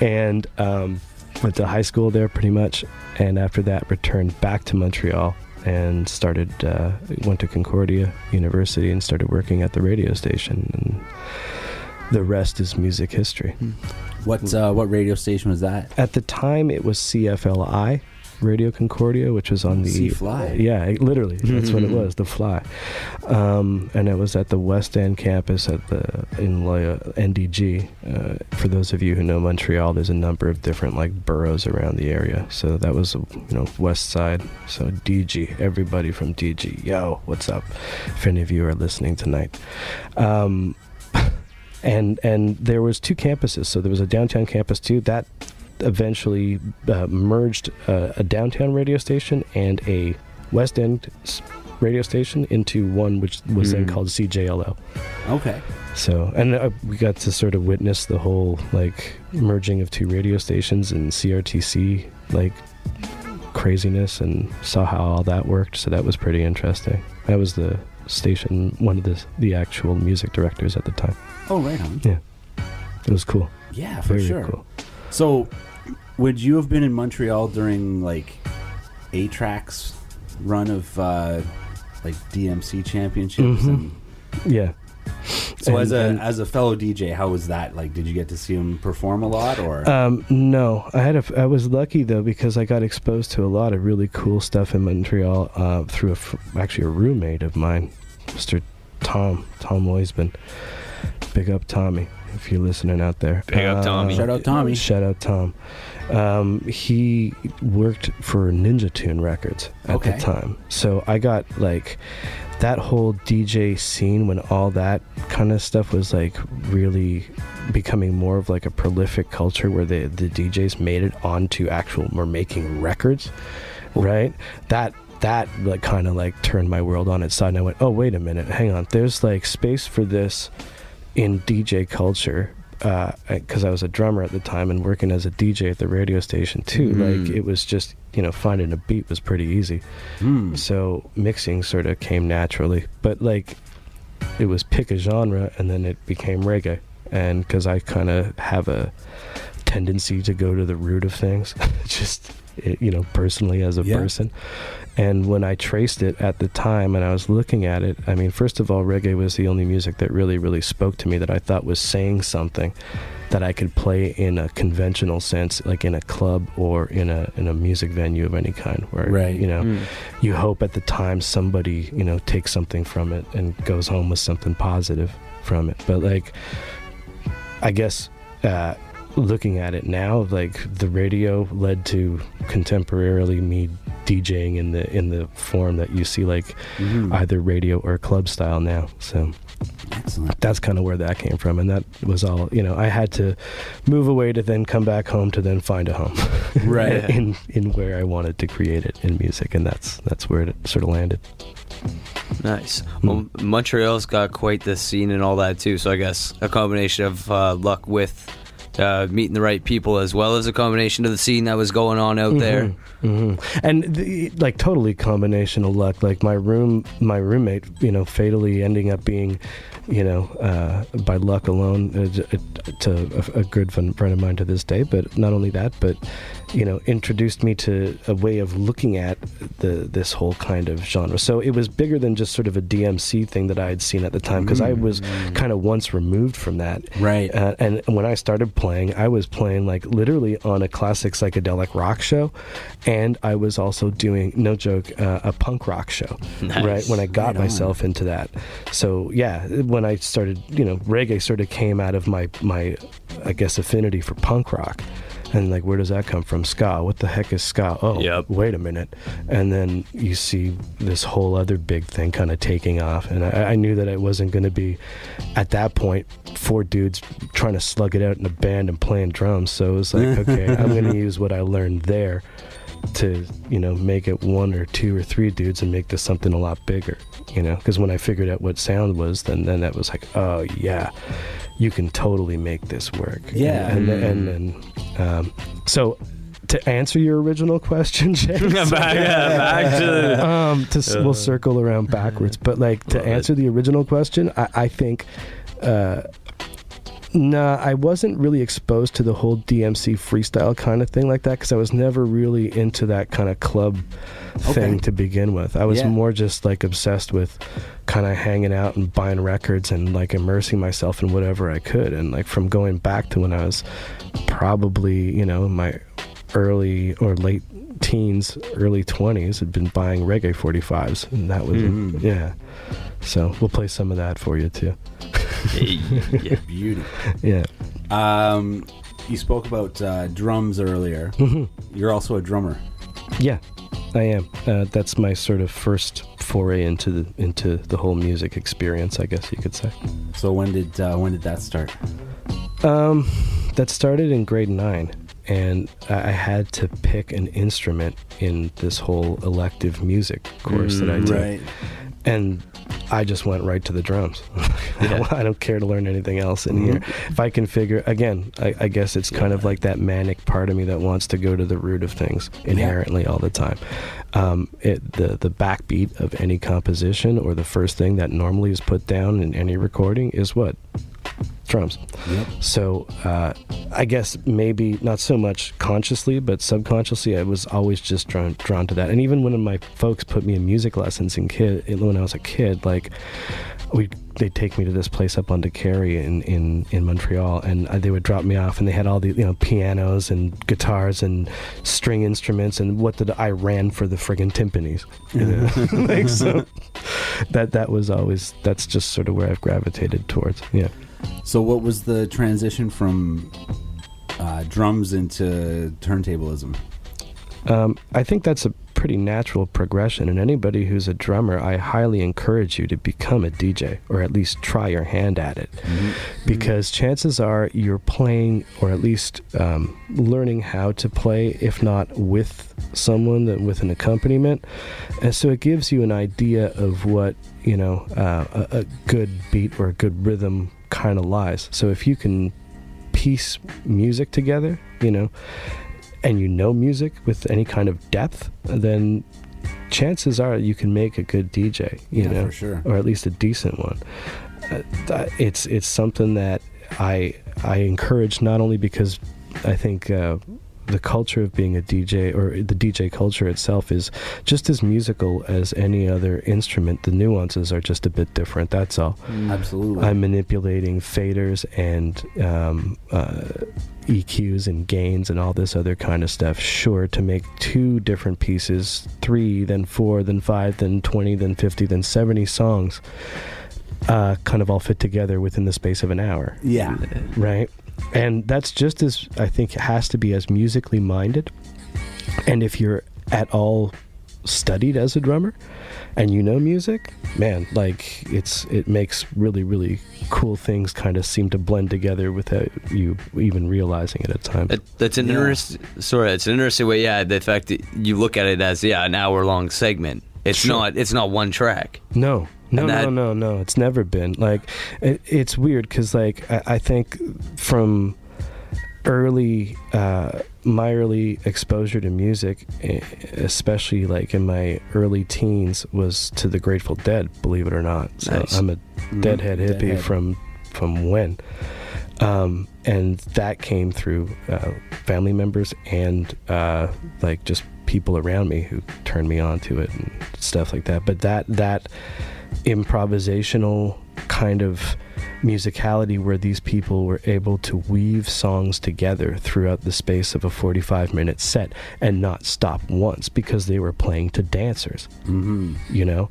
and um, went to high school there pretty much, and after that returned back to Montreal and started uh, went to Concordia University and started working at the radio station and. The rest is music history. What uh, what radio station was that? At the time, it was CFLI, Radio Concordia, which was on the C-Fly. Yeah, it- literally, that's what it was, the Fly, um, and it was at the West End campus at the in NDG. Uh, for those of you who know Montreal, there's a number of different like boroughs around the area. So that was you know West Side. So DG, everybody from DG, yo, what's up? If any of you are listening tonight. Um, and and there was two campuses. So there was a downtown campus too. That eventually uh, merged uh, a downtown radio station and a west end radio station into one which was then Mm. called cjlo Okay. so and uh, we got to sort of witness the whole like merging of two radio stations and crtc like craziness and saw how all that worked. So that was pretty interesting. That was the station one of the the actual music directors at the time Oh, right on. yeah it was cool Yeah, for Very sure. cool. So, would you have been in Montreal during like A-Trak's run of uh, like DMC championships? Mhm. And yeah so, And- as a and- as a fellow DJ, how was that? Like, did you get to see him perform a lot, or Um, no, I had a. I was lucky though because I got exposed to a lot of really cool stuff in Montreal uh, through a actually a roommate of mine, Mr. Tom Tom Loisman. Big up Tommy if you're listening out there. Big up, Tommy. Shout out, Tommy. Shout out Tom. Um, he worked for Ninja Tune Records at Okay. the time, so I got like that whole DJ scene when all that kind of stuff was like really becoming more of like a prolific culture where the the DJs made it onto actual were making records, right? That that like kind of like turned my world on its side, and I went, oh wait a minute, hang on, there's like space for this in DJ culture. Because I was a drummer at the time and working as a DJ at the radio station too. Like it was just you know finding a beat was pretty easy. Hmm. So mixing sort of came naturally, but like it was pick a genre and then it became reggae. And because I kind of have a tendency to go to the root of things, just it, you know, personally as a Yeah. person. And when I traced it at the time and I was looking at it, I mean, first of all, reggae was the only music that really, really spoke to me that I thought was saying something that I could play in a conventional sense, like in a club or in a in a music venue of any kind, where Right. you know Mm. you hope at the time somebody you know takes something from it and goes home with something positive from it. But like, I guess uh, looking at it now, like the radio led to contemporarily me DJing in the in the form that you see like Mhm. either radio or club style now. So excellent. that's kind of where that came from, and that was all. You know, I had to move away to then come back home to then find a home, Right. in in where I wanted to create it in music, and that's that's where it sort of landed. Nice. Well, Montreal's got quite the scene and all that too. So I guess a combination of uh, luck with uh, meeting the right people, as well as a combination of the scene that was going on out there. hmm And the, like totally combination of luck. Like my room, my roommate, you know, fatally ending up being, you know, uh, by luck alone, uh, uh, to a, a good friend of mine to this day. But not only that, but you know, introduced me to a way of looking at the this whole kind of genre. So it was bigger than just sort of a DMC thing that I had seen at the time because I was kind of once removed from that. Right. Uh, and when I started playing, I was playing like literally on a classic psychedelic rock show, and I was also doing no joke uh, a punk rock show. Nice. Right when I got Right myself into that. So yeah, when I started, you know, reggae sort of came out of my my, I guess, affinity for punk rock. And like, where does that come from? Ska. What the heck is ska? Oh, Yep. wait a minute. And then you see this whole other big thing kind of taking off. And I, I knew that it wasn't going to be, at that point, four dudes trying to slug it out in a band and playing drums. So it was like, okay, I'm going to use what I learned there to you know make it one or two or three dudes and make this something a lot bigger you know because when i figured out what sound was then then that was like oh yeah you can totally make this work Yeah. and and then um, so to answer your original question James, Back- yeah, back to um, to, s- we'll circle around backwards but like to Love it. answer the original question i, I think uh, Nah, I wasn't really exposed to the whole DMC freestyle kind of thing like that because I was never really into that kind of club thing Okay. to begin with. I was Yeah. more just like obsessed with kind of hanging out and buying records and like immersing myself in whatever I could. And like from going back to when I was probably, you know, in my early or late teens, early 20s, had been buying reggae 45s. And that was, Mhm. yeah. So we'll play some of that for you too. Yeah. Beauty. Yeah. Um, you spoke about uh, drums earlier. Mhm. You're also a drummer. Yeah, I am. Uh, that's my sort of first foray into the into the whole music experience, I guess you could say. So when did uh, when did that start? Um, that started in grade nine, and I had to pick an instrument in this whole elective music course that I Mm, took, right. And I just went right to the drums. I don't care to learn anything else in here. If I can figure, again, I, I guess it's kind of like that manic part of me that wants to go to the root of things inherently all the time. Um, it, the the backbeat of any composition or the first thing that normally is put down in any recording is what drums. Yep. So uh, I guess maybe not so much consciously, but subconsciously, I was always just drawn drawn to that. And even when my folks put me in music lessons in kid when I was a kid, like we they'd take me to this place up on Carey in, in, in Montreal, and uh, they would drop me off, and they had all the you know pianos and guitars and string instruments, and what did I ran for the friggin' timpanis, you know? like so. That that was always that's just sort of where I've gravitated towards. Yeah. So what was the transition from uh, drums into turntablism? Um, I think that's a pretty natural progression, and anybody who's a drummer, I highly encourage you to become a DJ or at least try your hand at it. Because chances are you're playing or at least um, learning how to play, if not with someone, that with an accompaniment. And so it gives you an idea of what, you know, uh, a, a good beat or a good rhythm kind of lies. So if you can piece music together, you know, and you know music with any kind of depth, then chances are you can make a good DJ, you Yeah, know, for sure. or at least a decent one. Uh, it's it's something that I I encourage not only because I think uh, the culture of being a DJ or the DJ culture itself is just as musical as any other instrument. The nuances are just a bit different. That's all. Absolutely. I'm manipulating faders and um, uh, EQs and gains and all this other kind of stuff. Sure, to make two different pieces, three, then four, then five, then 20, then 50, then 70 songs, uh, kind of all fit together within the space of an hour. Yeah. Right? And that's just as, I think, it has to be as musically minded. And if you're at all studied as a drummer and you know music, man, like it's it makes really really cool things kind of seem to blend together without you even realizing it at times. That, that's an interesting, sorry, it's an interesting way. Yeah, the fact that you look at it as yeah an hour long segment. It's Sure. not. It's not one track. No, no, that- no, no, no. It's never been like. It, it's weird because like I, I think from early uh, my early exposure to music, especially like in my early teens, was to the Grateful Dead. Believe it or not, so Nice. I'm a Mhm. Deadhead hippie Deadhead. from from when. um, and that came through uh, family members and uh, like just people around me who turned me on to it and stuff like that. But that that improvisational kind of musicality where these people were able to weave songs together throughout the space of a 45 minute set and not stop once because they were playing to dancers mm-hmm. you know?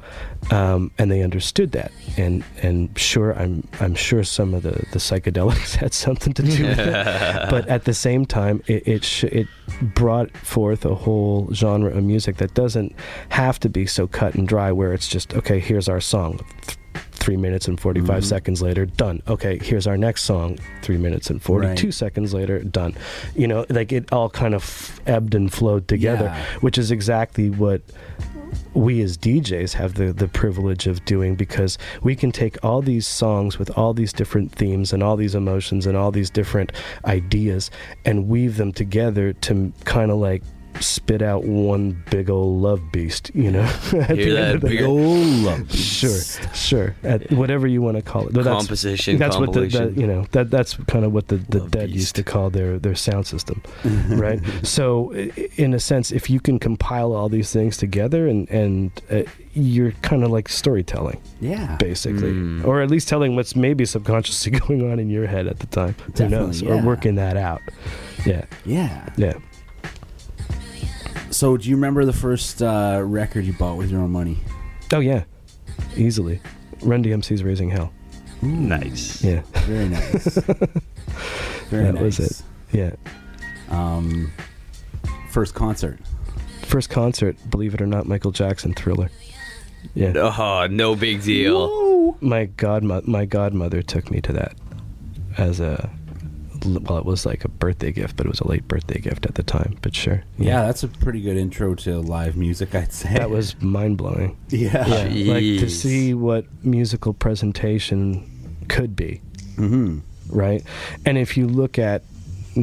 Um, and they understood that. And and sure i'm i'm sure some of the the psychedelics had something to do with it. But at the same time it it, sh- it brought forth a whole genre of music that doesn't have to be so cut and dry where it's just okay here's our song three minutes and 45 Mhm. seconds later done okay here's our next song three minutes and 42 Right. seconds later done you know like it all kind of ebbed and flowed together Yeah. which is exactly what we as DJs have the, the privilege of doing because we can take all these songs with all these different themes and all these emotions and all these different ideas and weave them together to kind of like spit out one big old love beast, you know? At Hear the end that of the big day. old love Sure, sure. At whatever you want to call it. But that's- Composition, That's what the, that, compilation. you know, that that's kind of what the, the dead used to call their, their sound system, right? so, i- in a sense, if you can compile all these things together and, and uh, you're kind of like storytelling. Yeah. Basically. Mm. Or at least telling what's maybe subconsciously going on in your head at the time. Who knows? Definitely, Or working that out. Yeah. Yeah. Yeah. So, do you remember the first uh, record you bought with your own money? Oh, yeah. Easily. Run DMC's Raising Hell. Nice. Yeah. Very nice. Very that nice. was it. Yeah. Um, first concert. First concert, believe it or not, Michael Jackson Thriller. Yeah. Oh, no big deal. My godmo- my godmother took me to that as a well, it was like a birthday gift, but it was a late birthday gift at the time. But sure, Yeah, that's a pretty good intro to live music, I'd say. that was mind blowing. Yeah. like to see what musical presentation could be, hmm right? And if you look at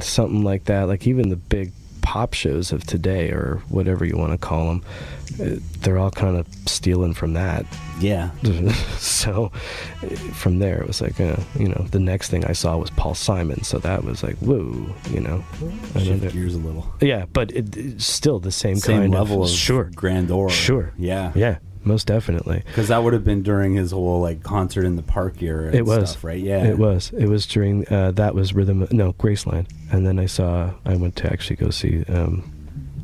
something like that, like even the big pop shows of today, or whatever you want to call them, they're all kind of stealing from that. Yeah. so from there it was like uh, you know the next thing i saw was paul simon so that was like whoa you know Shift gears a little. yeah but it, it's still the same, Same kind level of, sure grandeur. sure Yeah. yeah most definitely Because that would have been during his whole like concert in the park era. And it was stuff, right. Yeah. it was it was during uh, that was rhythm no graceland and then i saw i went to actually go see um,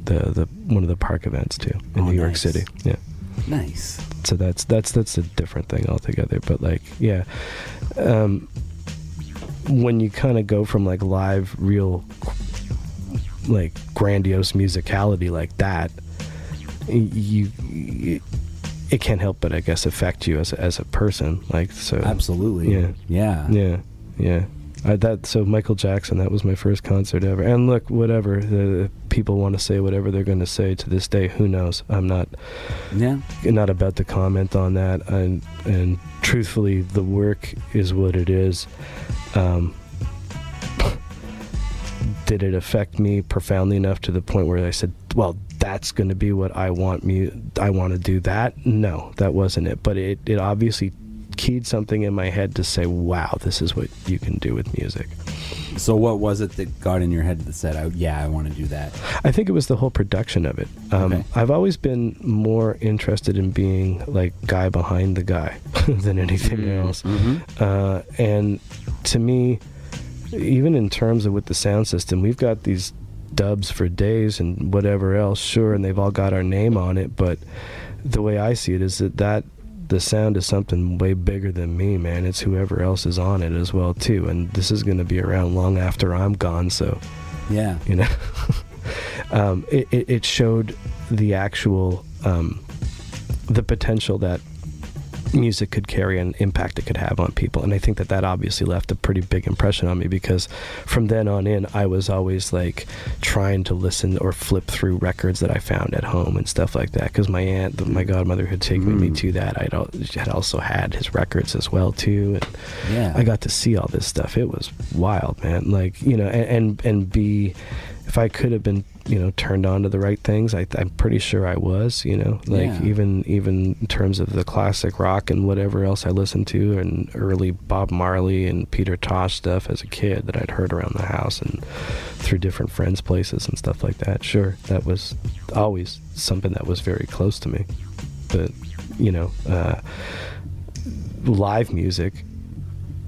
the the one of the park events too in Oh, new york city yeah Nice. so that's that's that's a different thing altogether but like yeah um when you kind of go from like live real like grandiose musicality like that you, you it can't help but i guess affect you as a, as a person like so. Absolutely. yeah. Yeah. yeah. Yeah. I, that so Michael Jackson that was my first concert ever. And look whatever the people want to say whatever they're going to say to this day who knows? I'm not Yeah. not about to comment on that. And and truthfully the work is what it is. Um did it affect me profoundly enough to the point where I said well that's going to be what I want me I want to do that no that wasn't it but it it obviously keyed something in my head to say wow this is what you can do with music So what was it that got in your head that said, I, "Yeah, I want to do that"? I think it was the whole production of it. Um, Okay. I've always been more interested in being like guy behind the guy than anything Mm, else. mm-hmm. Uh, and to me, even in terms of with the sound system, we've got these dubs for days and whatever else, sure, and they've all got our name on it. But the way I see it is that that the sound is something way bigger than me, man. It's whoever else is on it as well too, and this is going to be around long after I'm gone. So Yeah. you know um, it, it, it showed the actual um, the potential that music could carry and impact it could have on people and i think that that obviously left a pretty big impression on me because from then on in i was always like trying to listen or flip through records that i found at home and stuff like that because my aunt my godmother had taken me mm. to that i had also had his records as well too and Yeah. I got to see all this stuff. It was wild, man. Like you know, and and, and be, if I could have been you know turned on to the right things. I, I'm pretty sure I was. You know, like Yeah. even even in terms of the classic rock and whatever else I listened to, and early Bob Marley and Peter Tosh stuff as a kid that I'd heard around the house and through different friends' places and stuff like that. Sure, that was always something that was very close to me. But you know, uh, live music,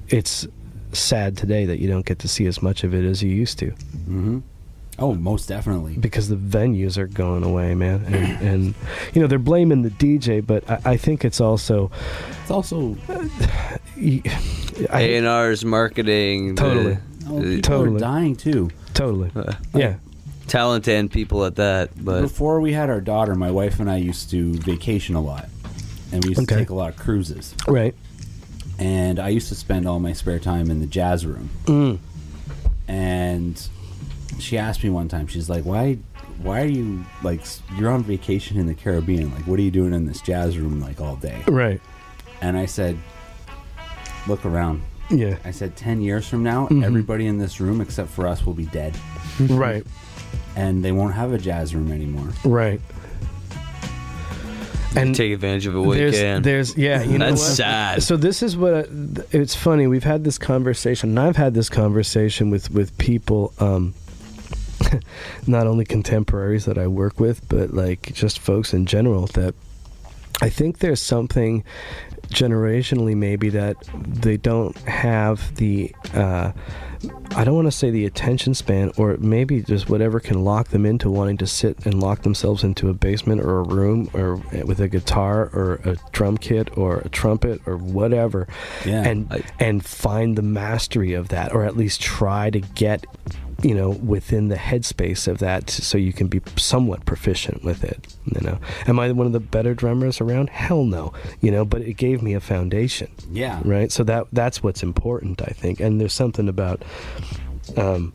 it's sad today that you don't get to see as much of it as you used to. Mm-hmm. Oh, most definitely. Because the venues are going away, man, and, and you know they're blaming the DJ, but I, I think it's also it's also A and R's marketing. the- Totally. Oh, the- people are dying too. Totally. Uh, yeah. Talent and people at that, but Before we had our daughter, my wife and I used to vacation a lot, and we used Okay. to take a lot of cruises. Right. And I used to spend all my spare time in the jazz room. Mm. And she asked me one time, she's like, "Why, why are you like you're on vacation in the Caribbean? Like, what are you doing in this jazz room like all day?" Right. And I said, "Look around." Yeah. I said, 10 years from now, Mhm. everybody in this room except for us will be dead. Right. And they won't have a jazz room anymore. Right. And take advantage of it while you there's, can. there's yeah, you know That's what? sad. So this is what I, it's funny. We've had this conversation, and I've had this conversation with with people, um, not only contemporaries that I work with, but like just folks in general. That I think there's something generationally maybe that they don't have the. Uh, I don't want to say the attention span, or maybe just whatever can lock them into wanting to sit and lock themselves into a basement or a room, or with a guitar or a drum kit or a trumpet or whatever, Yeah. and and find the mastery of that, or at least try to get, you know, within the headspace of that, so you can be somewhat proficient with it. You know, am I one of the better drummers around? Hell no. You know, but it gave me a foundation Yeah. right so that that's what's important i think and there's something about um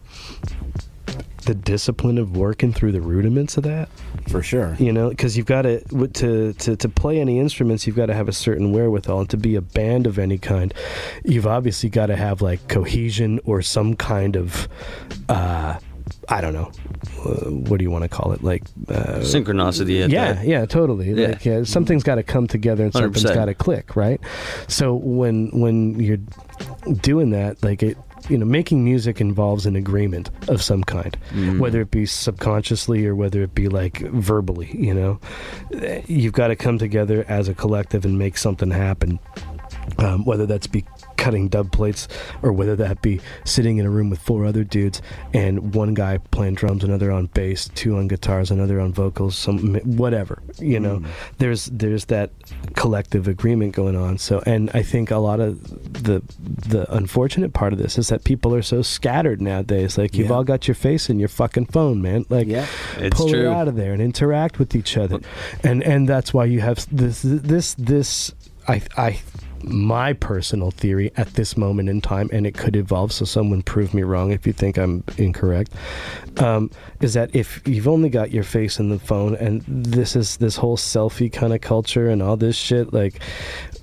the discipline of working through the rudiments of that For sure. you know because you've got to to to to play any instruments you've got to have a certain wherewithal and to be a band of any kind you've obviously got to have like cohesion or some kind of uh I don't know. Uh, what do you want to call it? Like uh, Synchronicity at Yeah, that. yeah, totally. Yeah. Like uh, something's got to come together and something's 100%. got to click, right? So when when you're doing that, like it, you know, making music involves an agreement of some kind, Mm. whether it be subconsciously or whether it be like verbally. You know, you've got to come together as a collective and make something happen. Um, whether that's be cutting dub plates or whether that be sitting in a room with four other dudes and one guy playing drums another on bass two on guitars another on vocals some whatever you know? Mm. There's there's that collective agreement going on. So and i think a lot of the the unfortunate part of this is that people are so scattered nowadays. Like you've Yeah. all got your face in your fucking phone man. Like It's pull it out of there and interact with each other. And and that's why you have this this this i i my personal theory at this moment in time and it could evolve so someone prove me wrong if you think i'm incorrect um, is that if you've only got your face in the phone and this is this whole selfie kind of culture and all this shit like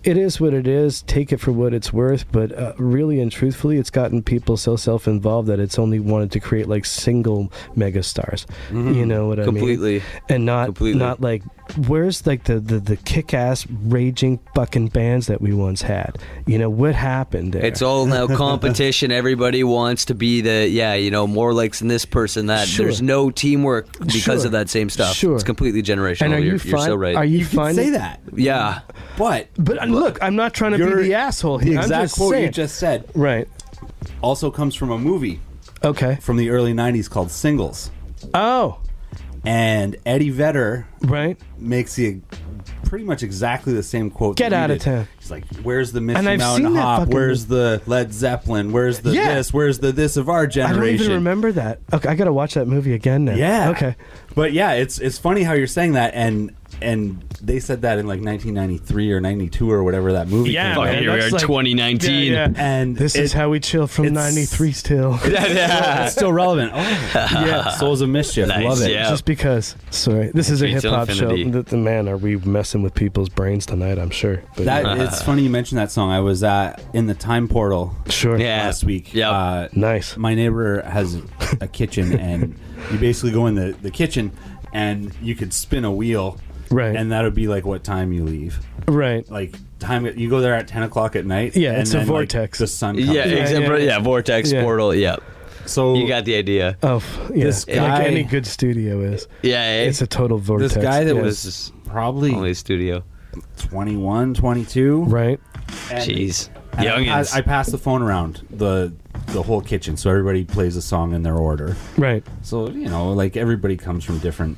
it is what it is take it for what it's worth but uh, really and truthfully it's gotten people so self-involved that it's only wanted to create like single megastars Mhm. you know what i mean Completely. and not Completely. not like where's like the, the the kick-ass raging fucking bands that we once had you know what happened there It's all now competition. Everybody wants to be the yeah, you know, more likes than this person that. Sure. There's no teamwork because Sure. of that same stuff. Sure. It's completely generational. and are you're, you you're so right. are you, finding say that. Yeah. But but uh, look i'm not trying to be You're- the asshole the here I'm exact just quote you just said right also comes from a movie okay from the early 90s called Singles. oh And Eddie Vedder right makes the pretty much exactly the same quote. Get out of town. He's like, "Where's the Misty And I've Mountain seen that Hop? fucking Where's the Led Zeppelin? Where's the Yeah. this? Where's the this of our generation? i don't even remember that okay i gotta watch that movie again now Yeah. okay But yeah, it's it's funny how you're saying that, and and they said that in like 1993 or 92 or whatever that movie. Yeah, came man, out. here we that's are, like- 2019. Yeah, yeah. and This is it- how we chill from it's- '93 still. Yeah. it's still relevant. Oh, Yeah. Souls of Mischief, Nice, love it. yeah. Just because, sorry, this is a hip Retail hop show. Infinity. The, the man, are we messing with people's brains tonight? I'm sure. But That it's funny you mentioned that song. I was uh, in the time portal sure. Yeah. last week. Yep. Uh, Nice. my neighbor has a kitchen, and you basically go in the, the kitchen, and you could spin a wheel, Right. and that would be like what time you leave. Right. Like time you go there at ten o'clock at night. Yeah, and it's a then, like, vortex. the sun. Comes Yeah, up. except for- yeah. yeah, vortex Yeah. portal. Yeah, So you got the idea. Oh, f- yeah. This like guy- any good studio is. Yeah, eh? It's a total vortex. this guy that yeah. was This is probably only studio. 21, 22. right. and- Jeez, and I, youngins. pass, I pass the phone around the the whole kitchen, so everybody plays a song in their order. Right. So you know, like everybody comes from different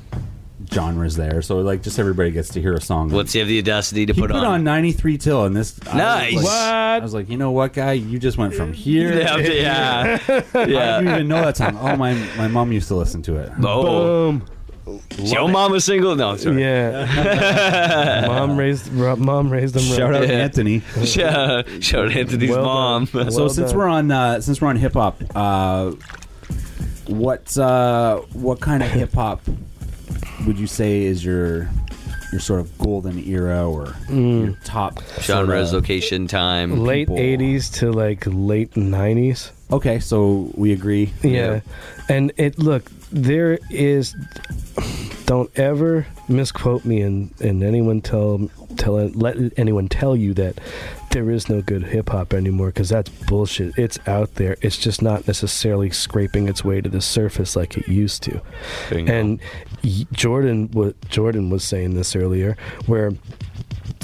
genres there. So like, just everybody gets to hear a song. Let's have the audacity to he put, put on 93 till, and this I Nice. was like, What? I was like, you know what, guy, you just went from here. Yeah, to yeah, I didn't even know that song. Oh, my my mom used to listen to it. Oh, Boom. Is your mom was single? No, sorry. Yeah. mom raised. Mom raised them. Shout right. out Yeah. Anthony. Shout shout out Anthony's Well mom. done. so since done. we're on uh, since we're on hip hop, uh, what uh, what kind of hip hop would you say is your your sort of golden era or your top Genres, sorta- location, time. Late people. '80s to like late '90s. Okay, so we agree. Yeah. And it look, there is don't ever misquote me and, and anyone tell tell let anyone tell you that there is no good hip hop anymore because that's bullshit. It's out there. It's just not necessarily scraping its way to the surface like it used to. Bingo. And Jordan what Jordan was saying this earlier where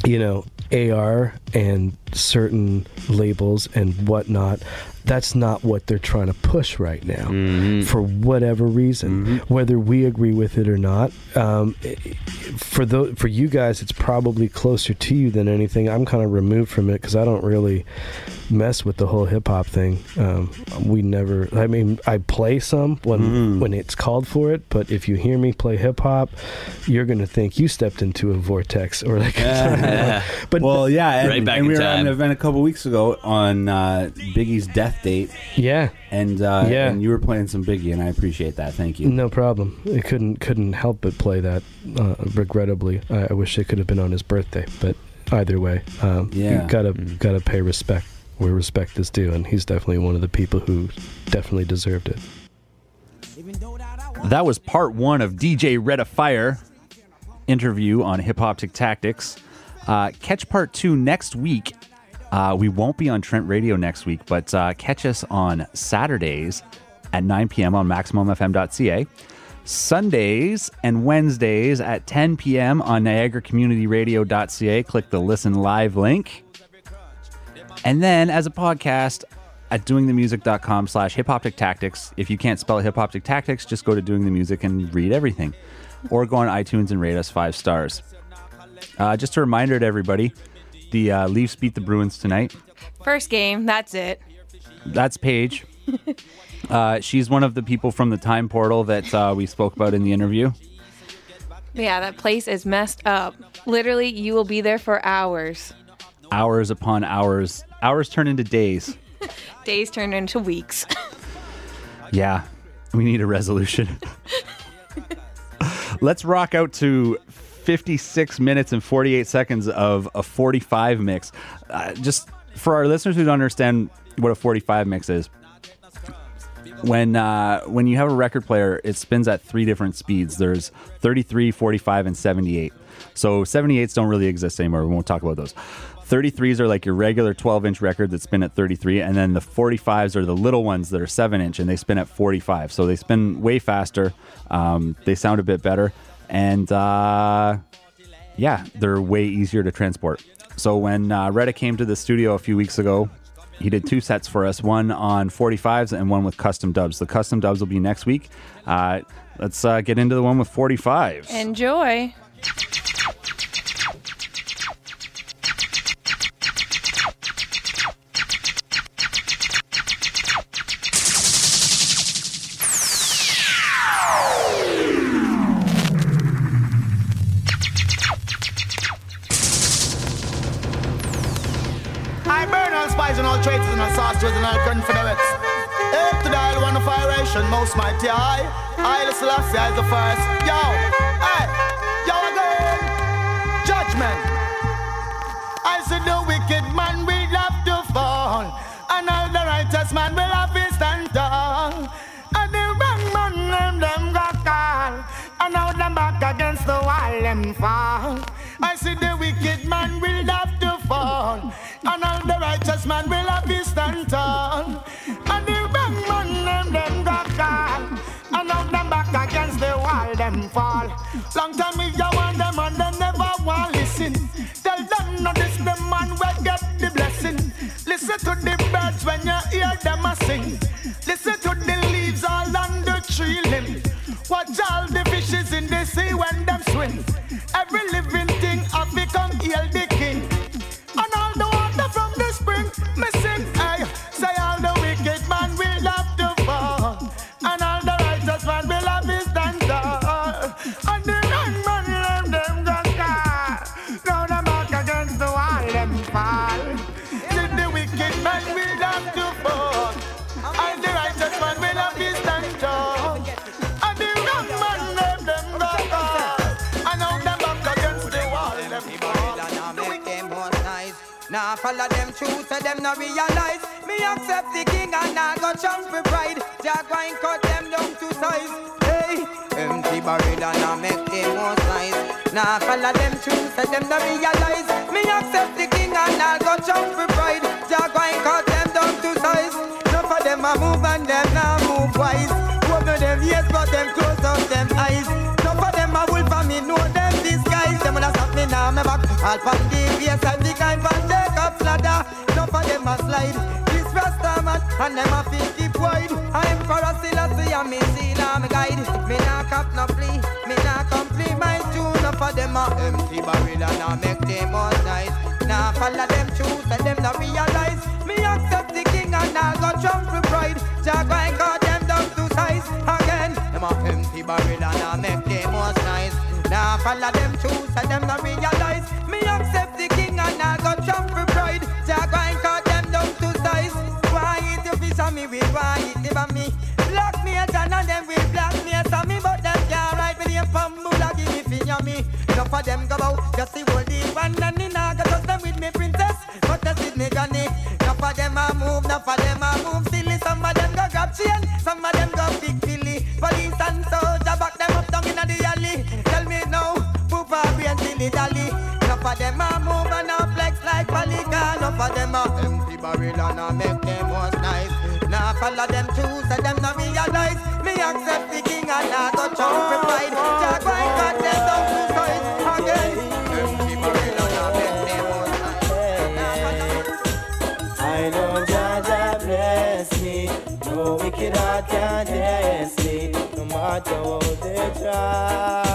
you know AR and certain labels and whatnot. That's not what they're trying to push right now, Mm-hmm. for whatever reason, whether we agree with it or not. Um, i- i- for the for you guys, it's probably closer to you than anything. I'm kind of removed from it because I don't really mess with the whole hip hop thing. Um, we never. I mean, I play some when when it's called for it, but if you hear me play hip hop, you're gonna think you stepped into a vortex or like. but Well, yeah, and, Right back and we in were at an event a couple weeks ago on uh, Biggie's death date, yeah. and uh, Yeah. and you were playing some Biggie, and I appreciate that. Thank you. No problem. It couldn't couldn't help but play that. Uh, regrettably, I, I wish it could have been on his birthday. But either way, um, Yeah. you gotta Mm-hmm. gotta pay respect where respect is due, and he's definitely one of the people who definitely deserved it. That was part one of DJ Red of Fire interview on Hip Hop Tactics. Uh, catch part two next week. Uh, we won't be on Trent Radio next week, but uh, catch us on Saturdays at 9 p.m. on MaximumFM.ca. Sundays and Wednesdays at 10 p.m. on NiagaraCommunityRadio.ca. Click the listen live link. And then as a podcast at doingthemusic.com slash hip hop tactics. If you can't spell hip hop tactics, just go to doing the music and read everything. Or go on iTunes and rate us five stars. Uh, just a reminder to everybody the uh, Leafs beat the Bruins tonight. First game, that's it. That's Paige. Uh, she's one of the people from the time portal that uh, we spoke about in the interview. Yeah, that place is messed up. Literally, you will be there for hours. Hours upon hours. Hours turn into days. Days turn into weeks. Yeah, we need a resolution. Let's rock out to 56 minutes and 48 seconds of a 45 mix. Uh, just for our listeners who don't understand what a 45 mix is, when uh, when you have a record player, it spins at three different speeds. There's 33, 45, and 78. So 78s don't really exist anymore. We won't talk about those. 33s are like your regular 12 inch record that spin at 33, and then the 45s are the little ones that are 7 inch and they spin at 45. So they spin way faster. Um, they sound a bit better, and uh, yeah, they're way easier to transport. So when uh, Redda came to the studio a few weeks ago, he did two sets for us one on 45s and one with custom dubs. The custom dubs will be next week. Uh, let's uh, get into the one with 45s. Enjoy. All spies and all traitors and all sorcerers and all confederates. Up to isle one of iration, most mighty I. I, the Selassie, is the first. Yo, hey, yo again. Judgment. I said the wicked man will have to fall, and all the righteous man will have to stand tall. And the wrong man them them got call, and now them back against the wall them fall. I said the wicked man will have and all the righteous man will have to stand tall. And the wrong man them them got and now them back against the wall them fall. Long time me you want them and they never want listen. Tell them no this the man will get the blessing. Listen to the birds when you hear them a sing. Listen to the leaves all on the tree limb. Watch all the fishes in the sea when them swim. Every living thing have become heal true, so them no realize. Me accept the king and I go jump for pride. Jaguar and cut them down to size. Hey, empty barrel and I make them more size. Nah, follow them true, so them no realize. Me accept the king and I go jump for pride. Jaguar and cut them down to size. No for them a move and them now move wise. Open them ears, but them close up them eyes. No for them a wolf and me know them disguise. Them wanna stop me now, me back. All from the face and the kind from them a slide. This rasta man and them a fit keep wide. I'm for a Selassie and me seal and me guide. Me nah cap no plea, me nah complete my tune. No for them a empty barrel and I make them all nice. Nah follow them truth and them not realize. Me accept the king and I go jump for pride. Jaguar and cut them down to size again. Them a empty barrel and I make them all nice. Nah follow them truth and them not realize. Me accept the king and I go jump for fish and me will why eat liver me. Black me a John and them will black me a Sammy but them can't write me name from Mula give me finger me. Enough of them go out just the whole deep and in I go them with me princess. But that's with me granny. Enough of them a move, enough of them a move silly. Some of them go grab chain, some of them go big Philly. Police and soldier back them up down in the alley. Tell me now, move a brain dilly dally. Enough of them a move and a flex like polygon. Enough of them a empty barrel and a make them follow them too, so them not realize. Me accept the king and I go jump for pride. Jaguar got them down to size again. Empty barrel and a make them most I know Jaja bless me. No wicked heart can test me. No matter how they try.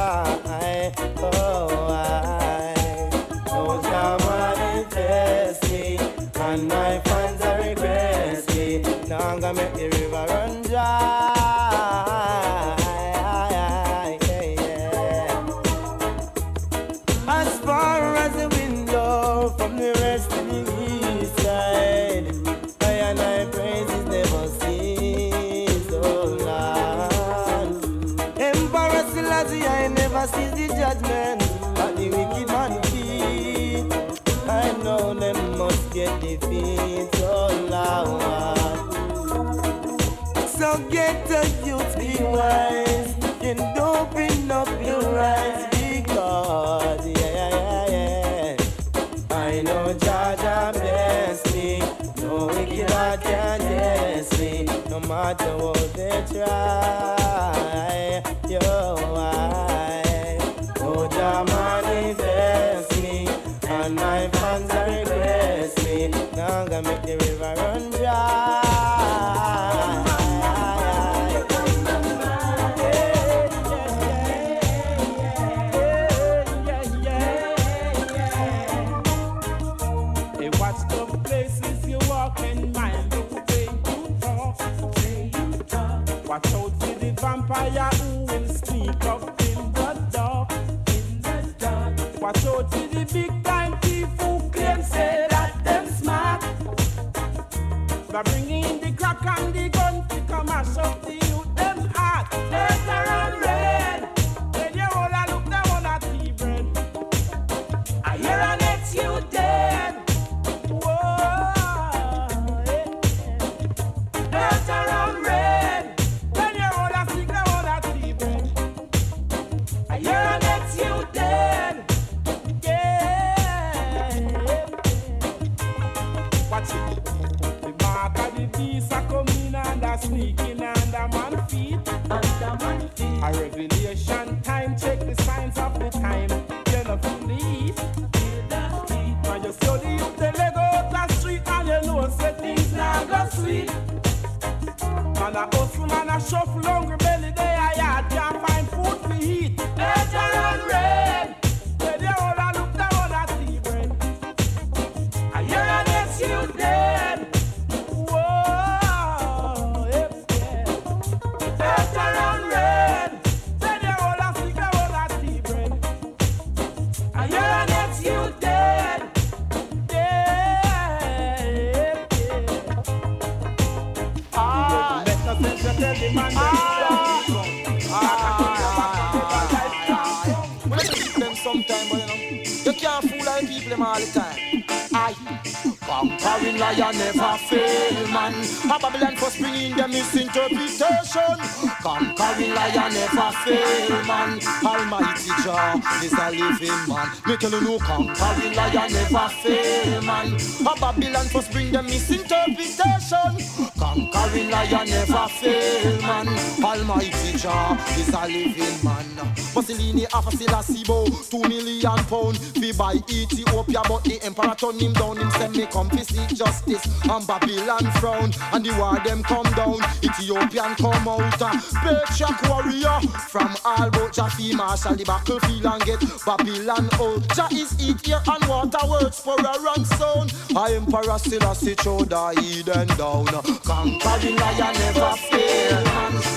Fail, man. Almighty Jah is a living man. Me tell you no, conquering lion never fail, man. A Babylon for bring the misinterpretation. Conquering lion never fail, man. Almighty Jah is a living man. Mussolini half a bow, two million pound. We buy Ethiopia, but the emperor turn him down. Him send me come to seek justice, and Babylon frown, and the war them come down. Ethiopian come out, uh, a patriarch warrior from all but Jaffe marshal the battlefield and get Babylon out. Jah is eat here and water works for a ransom. I emperor Selassie the Eden down. Conquering lion never fail.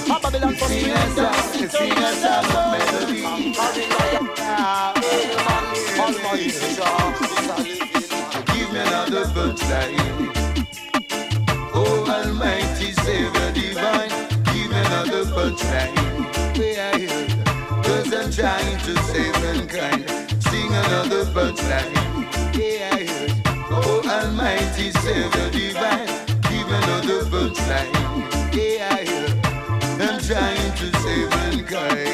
A Babylon for me and Conquering lion never fail, man. Almighty Jah is a. Give me another punchline. Oh, Almighty Savior Divine, give another punchline. I hear Cause I'm trying to save mankind. Sing another punchline. Yeah, hear Oh, Almighty Savior Divine, give another punchline. Yeah, hear I'm trying to save mankind.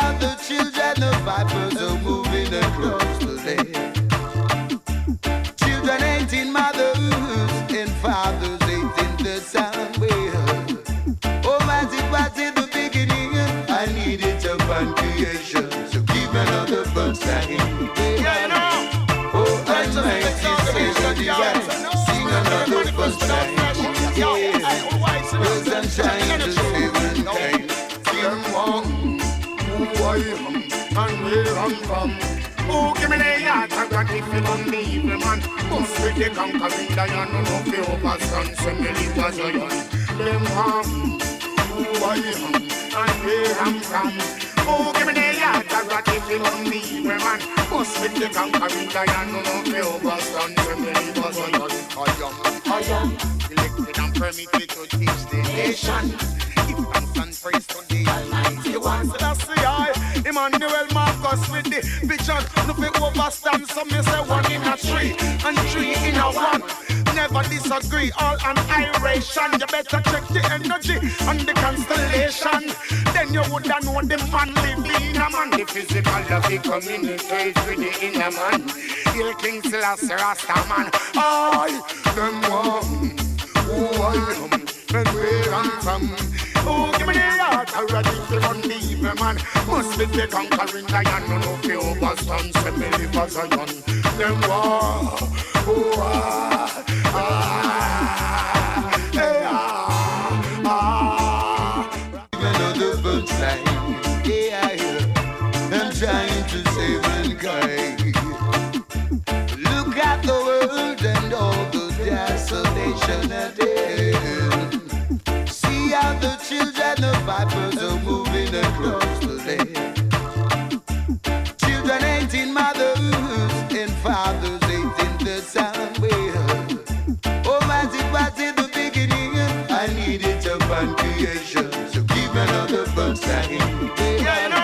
The children of vipers are if you don't man. Must with the conquering lion, no no fear overstand, send me leave a giant. Them harm, who I am and where I'm from. Oh, give me the yard God if you don't leave me, man. Must with the conquering lion, no no fear overstand, send me leave a giant. I am, I am elected and permitted to teach the nation. Give thanks and praise to the Almighty One. That's the eye. Emmanuel Marcus with the vision. No fi overstand. Some me say one in a three and three in a one. Never disagree. All annihilation. You better check the energy and the constellation. Then you woulda know the man living in a man. The physical love he communicates with the inner man. He'll King Selassie Rasta man. I, them one, who I am and where I'm from. Oh, give me the heart to unleave me, man. Must be the conquering lion, no no fear overstand, send me as a. Them war, oh ah, ah, eh, ah, ah. Me another punchline. Yeah. I'm trying to save mankind. Look at the world and all the desolation it is the vipers are moving across close to. Children ain't in mothers and fathers ain't in the sun. wave. Oh, magic was in the beginning. I needed upon creation, so give another burn sign. Yeah, no.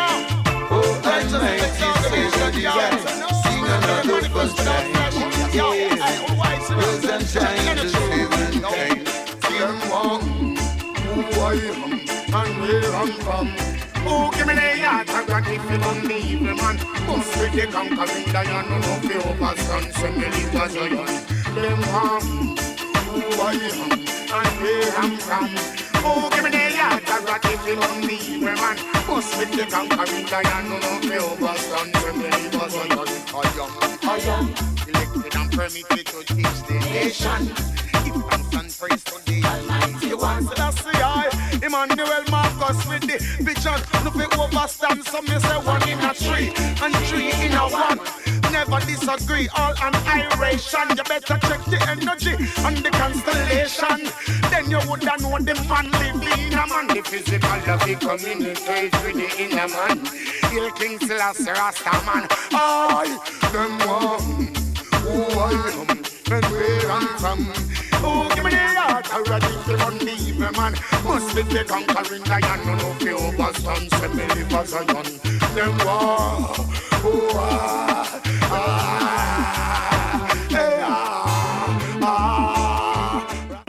Oh, Almighty, Savior divine, sing another burn sign. Yeah, rose and shine to save mankind. Feel warm, who are you? And where I'm from. Oh, give me the heart God if you me, man. Must be the conquering lion, no. Send me. Them who I am and where I'm from. Oh, give me you don't believe me, man. Must be the conquering lion, no overstand. Send me was lion. I am, I am elected and permitted to teach the nation. Give thanks and praise to the Almighty One. So that's the eye. Emmanuel Marcus with the vision. No fi overstand. Some me say one in a three and three in a one. Never disagree, all annihilation. You better check the energy and the constellation. Then you would know the man living in a man. The physical love he communicates with the inner man. Hail King Selassie Rasta man. I them one am and where I'm from. Oh, give me the heart already to unleave me, man. Must be the conquering lion, no no fear overstand. Send me the Zion. Them war, oh ah, ah, eh, ah, ah.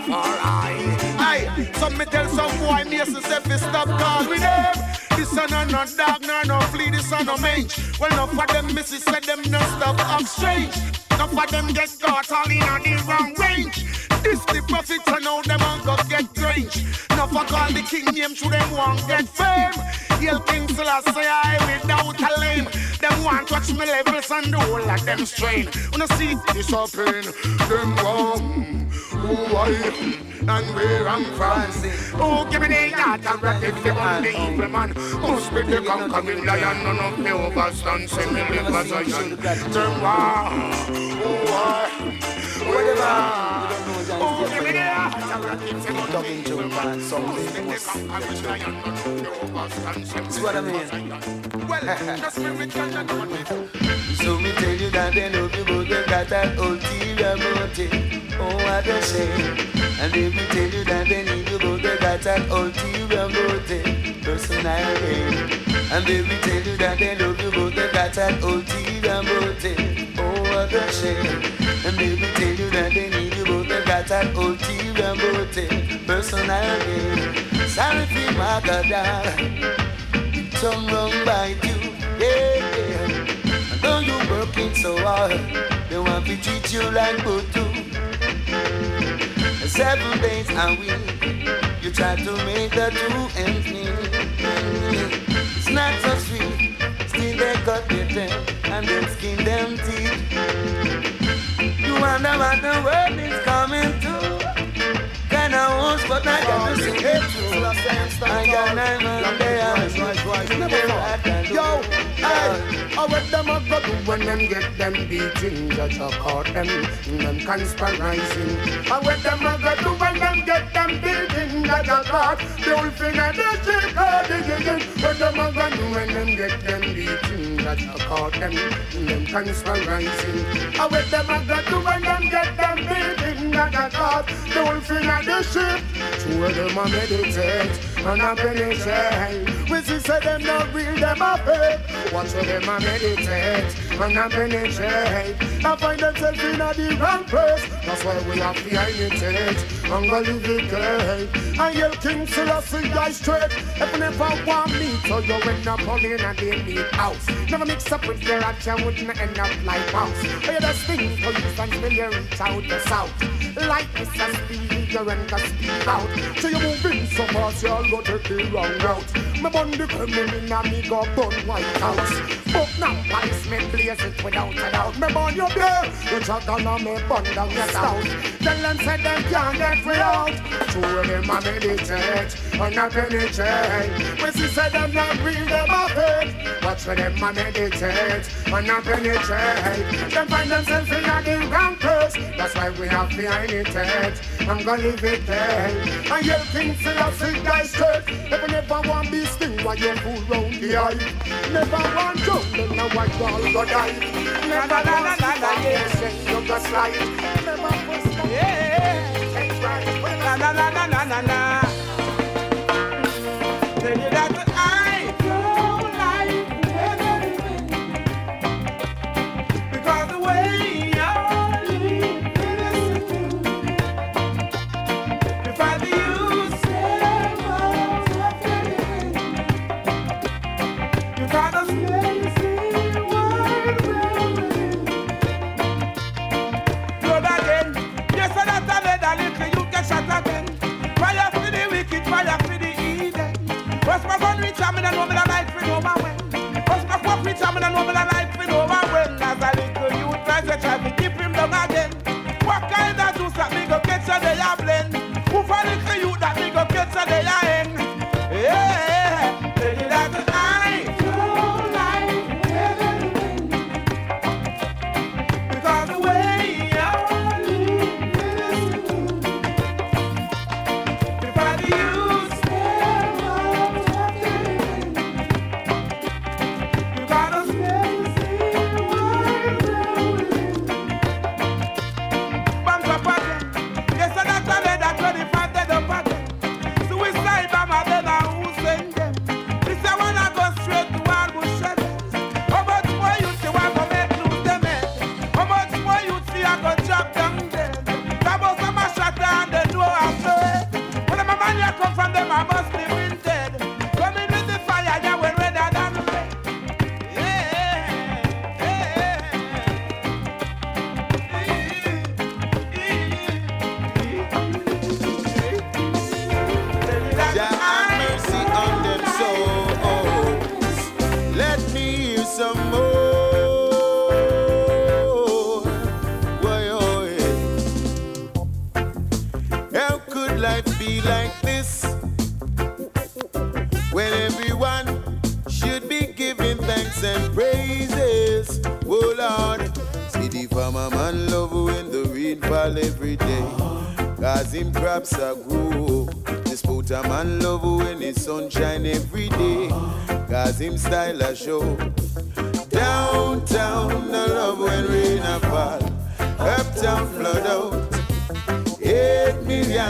Alright, aye. Some me tell some boy, me say fi stop call them. This a no no dog, no no flea, this a no mange. Well, enough of them misses said them no up strange. Enough of them get caught all in on the wrong range. This the prophets and now them and go get range. Enough of call the king name to them want get fame. Hail King Selassie I without a lame. Them want watch me levels and the whole of them strain. Wanna see this happen? Them want who I and where I'm from. Oh, give me the heart and rock if you want the evil man. Must be the conquering lion, none of the overstand. Say me live as I should. Them want who I am. Whatever. Oh, give me the heart and rock if you want the evil man. Say me That's what I should. Well, So me tell you that they you, but they got that ulterior motive. Oh, what a shame. And they will tell you that they need but they got that ulterior motive. Personality. And they will tell you that they you, but they got that ulterior motive. Oh, what a shame. And they will tell you that they need you, got that ulterior motive. Personality. Sorry for my God. Some wrong by you. Yeah. I know you're working so hard. They want to treat you like Butu. Seven days a week, you try to make the two ends meet. It's not so sweet. Still they cut their and then skin them teeth. Wonder what the world is coming to. Kinda host, but I got to see it through. I got nine man there. Yo, hey, how what them a go do when them get them beating? Judge a caught them them conspiring. How what them a go do when them get them beating? Judge a caught oh, the wolf in the chicken digging. What them a go do when them get them beating? Judge a caught them them conspiring. How what them a go do when them get them beating? Judge a caught the wolf in the ship. Two of them a meditate and a penetrate. We see say them not real, them a fake. Watch how them a meditate and a penetrate. I find themselves in a wrong place. That's why we have to imitate and go live it great. I yell King Selassie, I straight. If you never want me, so you end up all in a day meat house. Never mix up with your action, wouldn't end up like house. Hear the sting and still you reach out the south. Like Mr. Speed, you run the speed out. So you're moving so fast, you'll go take the wrong route. Me bun the criminal in a me go burn White House. But now police me blaze it without a doubt. Me burn your beer, you chug on a me burn down your stout. Tell them say them can't get free out. Two of them a meditate and a penetrate. We see say them not real, them a fake. Watch for them a meditate and a penetrate. Them find themselves in a the wrong place. That's why we have to imitate. I'm gonna leave it there. And yell King Selassie die straight. You never want be sting, why you fool round the eye? Never want to, then a white ball go die. Never want to yes, yes, you go slide. Never to yeah. Na na na na na na na. What preacher, me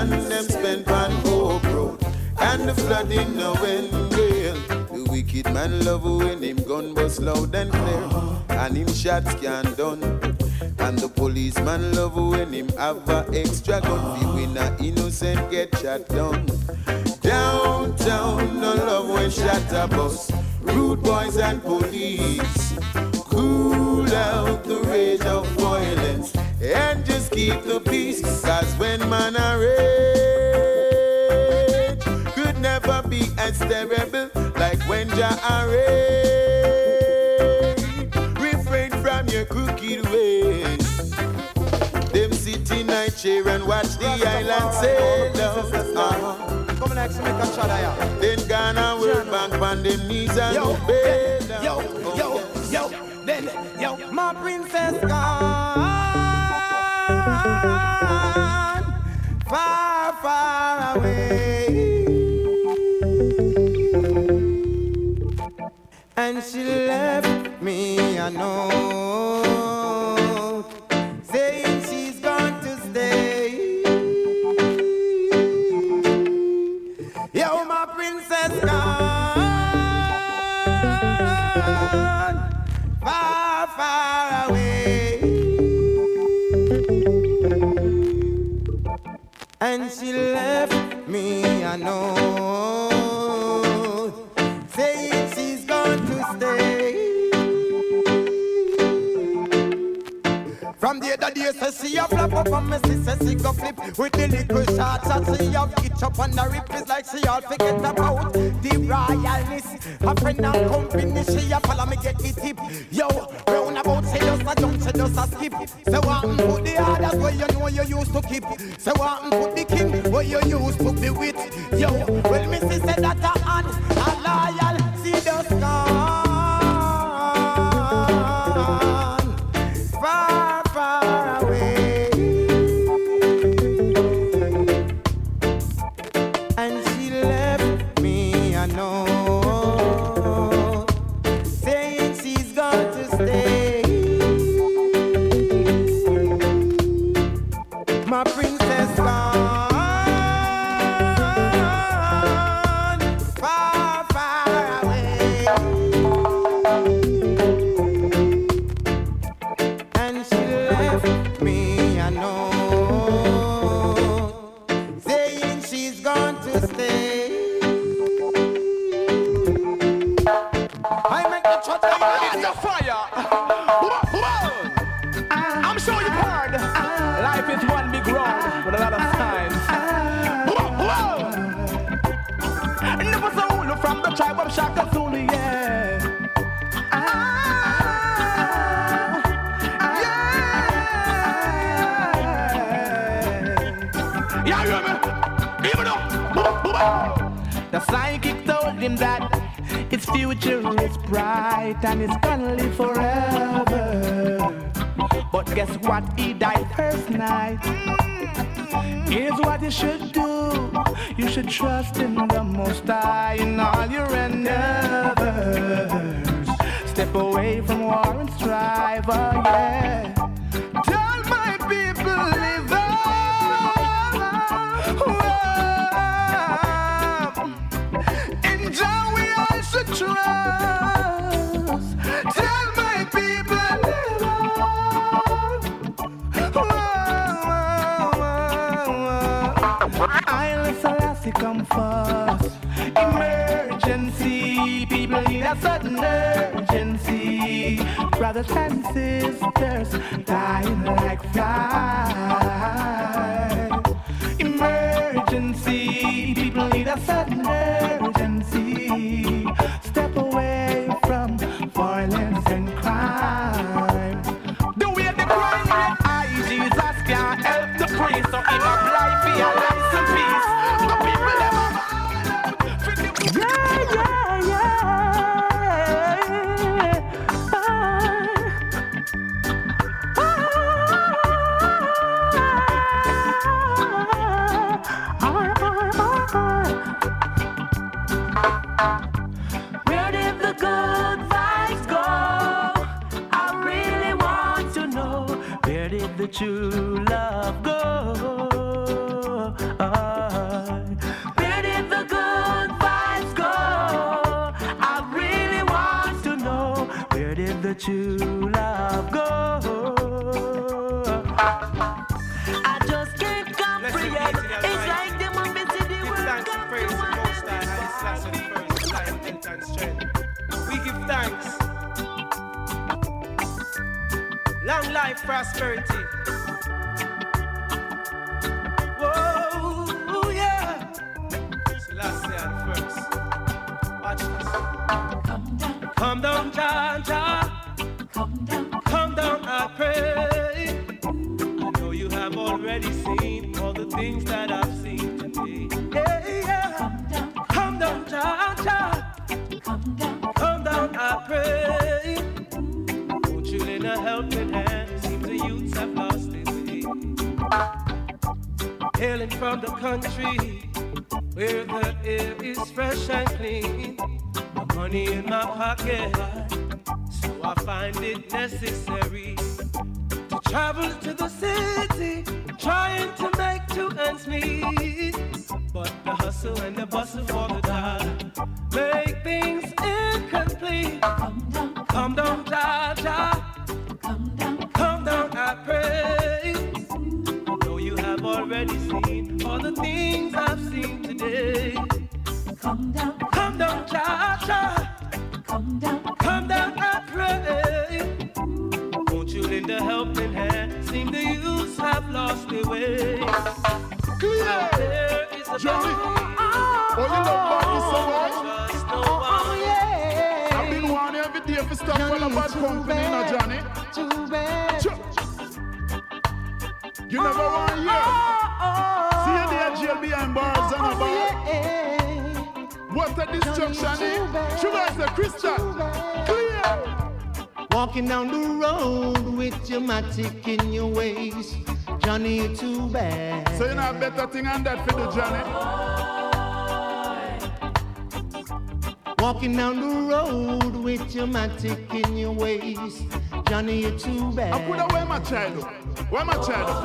million them spend on Hope Road. And the flooding no end gale. The wicked man love when him gun bust loud and clear. And him shots can done. And the policeman love when him have a extra gun. When a innocent get shot down. Downtown, no love when shot a bus. Rude boys and police. Cool out the rage of violence. And keep the peace. Cause when man are rage, could never be as terrible like when Jah are rage. Refrain from your crooked ways. Them sit in night chair and watch the island sail. Uh-huh. Come a shot of ya. Then Ghana World Bank on them knees and Yo, bail yo, yo, yo, then, yo, my princess gone far, far away, and she left me a me From the other day, say she a flap up on me, she say she go flip with the little shots that she have itch up on the rip. It's like she all forget about the royalness. A friend and company, she a follow me get the tip. Yo, round about she just a jump, she just a skip. Say what and put the others where you know you used to keep. Say what and put the king where you used to be with. Yo, well me see say that a an a loyal, she just gone him that his future is bright and it's gonna live forever. But guess what? He died first night. Mm. Here's what you should do. You should trust in the Most High in all your endeavors. Step away from war and strive, Oh yeah. Tell my people live come first. Emergency, people need a sudden urgency. Brothers and sisters dying like flies. Emergency, people need a sudden urgency. You never want to hear. See you there, jail behind bars and a bar. What a destruction, eh? Sugar is a Christian. Clear. Walking down the road with your matic in your waist. Johnny, you too bad. So you know a better thing than that for the Johnny. Walking down the road with your matic in your waist. Johnny, you too bad. I could have wear my child. Where my child?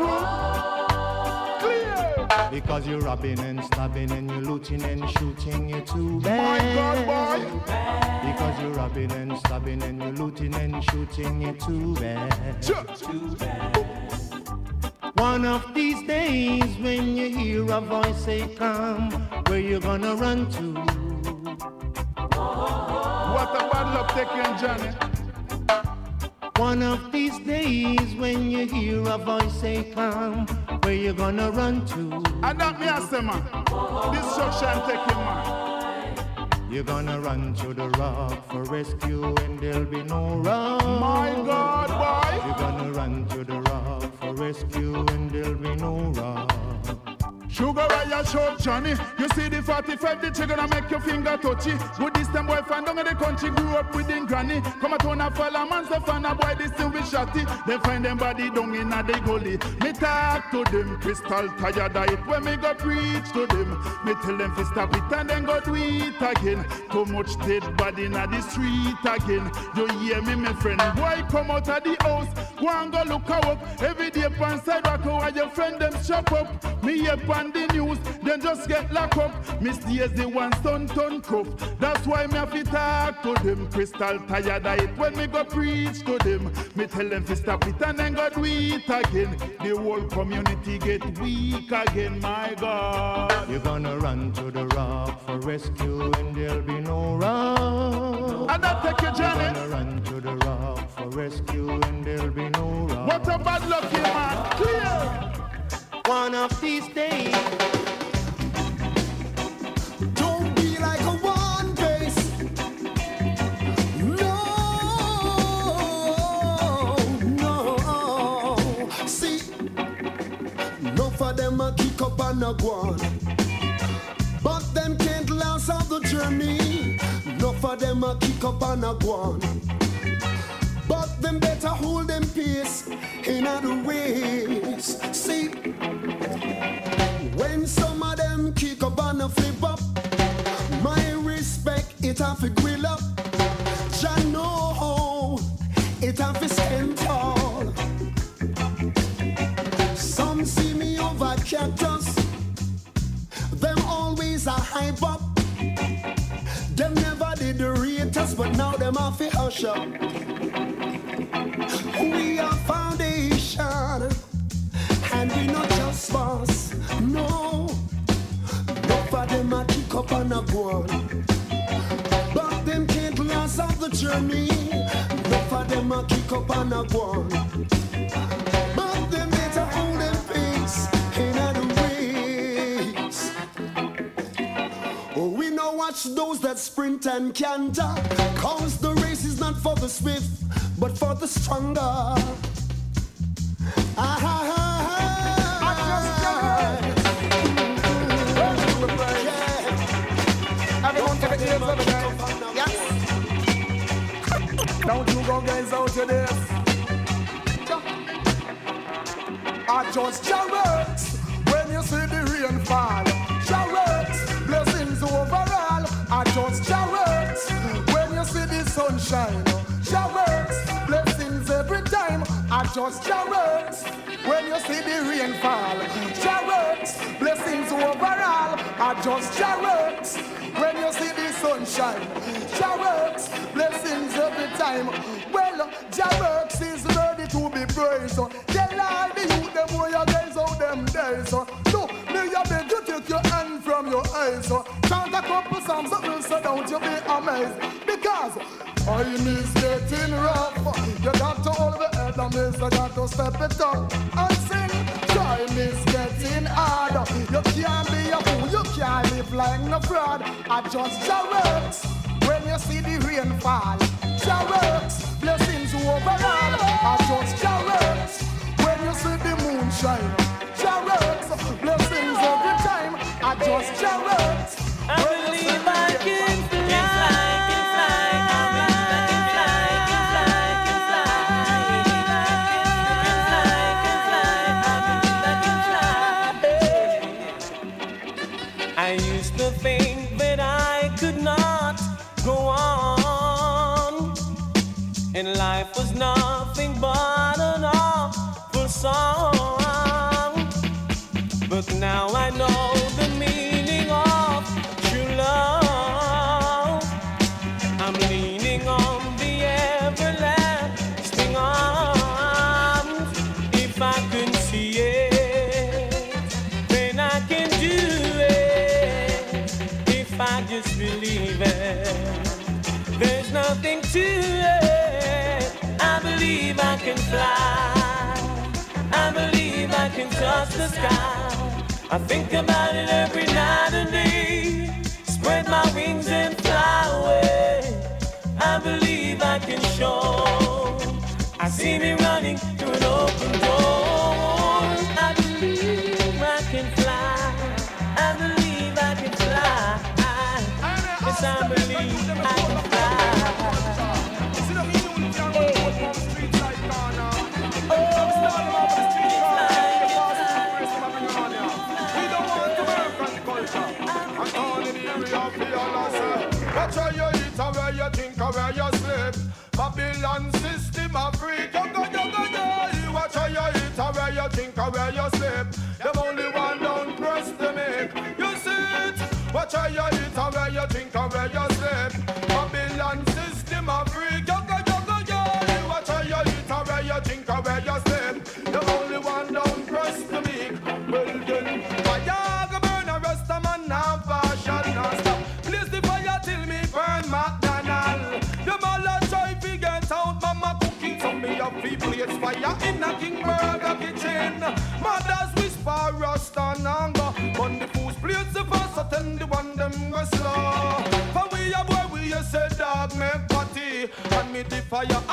Clear. Because you're robbing and stabbing and you're looting and shooting, you're too My bad. God, boy. Because you're robbing and stabbing and you're looting and shooting, you're too bad. Too bad. One of these days when you hear a voice say come, where you gonna run to? What a bad luck taking, Johnny. One of these days when you hear a voice say come, where you gonna run to? And that me a say, man. Destruction taking, man. You're gonna run to the rock for rescue and there'll be no rock. My God, boy. You're gonna run to the rock for rescue and there'll be no rock. Sugar I short Johnny. You see the 45, the chicken gonna make your finger touchy. Good this time boy find down in the country, grew up with in granny. Come a town a fella man, so fan a boy this thing we shotty. They find them body down in a the gully. Me talk to them, crystal tired of. When me go preach to them, me tell them to stop it and then go do it again. Too much dead body in the street again. You hear me, my friend? Boy come out of the house, go and go look a walk. Every day pan sidewalk, how your friend them shop up. Me pan the news, then just get locked up. Stays the one son turn cuff. That's why me have to talk to them. Crystal tired of it when me go preach to them. Me tell them to stop it and then go do it again. The whole community get weak again, my God. You're gonna run to the rock for rescue and there'll be no rock. And that take you, Johnny. You're gonna run to the rock for rescue and there'll be no rock. What a bad luck here, man. Clear. One of these days. Don't be like a one face. No, no. See, enough of them a kick up a go. But them can't last out the journey. Enough of them a kick up and a go. But them better hold them peace in other ways. See, up and a flip up, my respect it have to grill up. Jah know it have to stand tall. Some see me over cactus, them always a hype up. Them never did the rate but now them have to hush up. We are foundation, and we not just boss. No, for them a kick up and a go on. But them can't last out the journey. No for them a kick up and a go on. But them better hold them peace in other ways. Oh, we know watch those that sprint and canter. Cause the race is not for the swift, but for the stronger. Ah, Yes. Don't you go guys out to this. I just chariots when you see the rain fall. Chariots, blessings overall. I just chariots when you see the sunshine. Chariots, blessings every time. I just chariots when you see the rain fall. Chariots, blessings overall. I just chariots you sunshine. Chariots, blessings every time. Well, Jarrocks is ready to be praised. Tell all the youth them where you guys out them days. No, me a beg you take your hand from your eyes. Chant a couple songs that will so don't you be amazed. Because time is getting rough. You got to hold the head and miss, you got to step it up and sing. Time is getting hard. You can't be a fool, you can't live like no fraud. I just Jarrocks when you see the rain fall. Jarrocks, blessings overall. I just Jarrocks when you see the moon shine. Jarrocks, blessings every time. I just Jarrocks. I believe fly. I believe I can touch the sky. I think about it every night and day. Spread my wings and fly away. I believe I can show. I see me running through an open door. I believe I can fly. I believe I can fly. Yes, I believe I can. Watch how you eat and where you think and where you sleep. Babylon system of greed. Yo, go, yo, go, yo. Watch how you eat and where you think and where you sleep. Them only one down press to make. You see it. Watch how you eat and where you think and where you sleep. the fire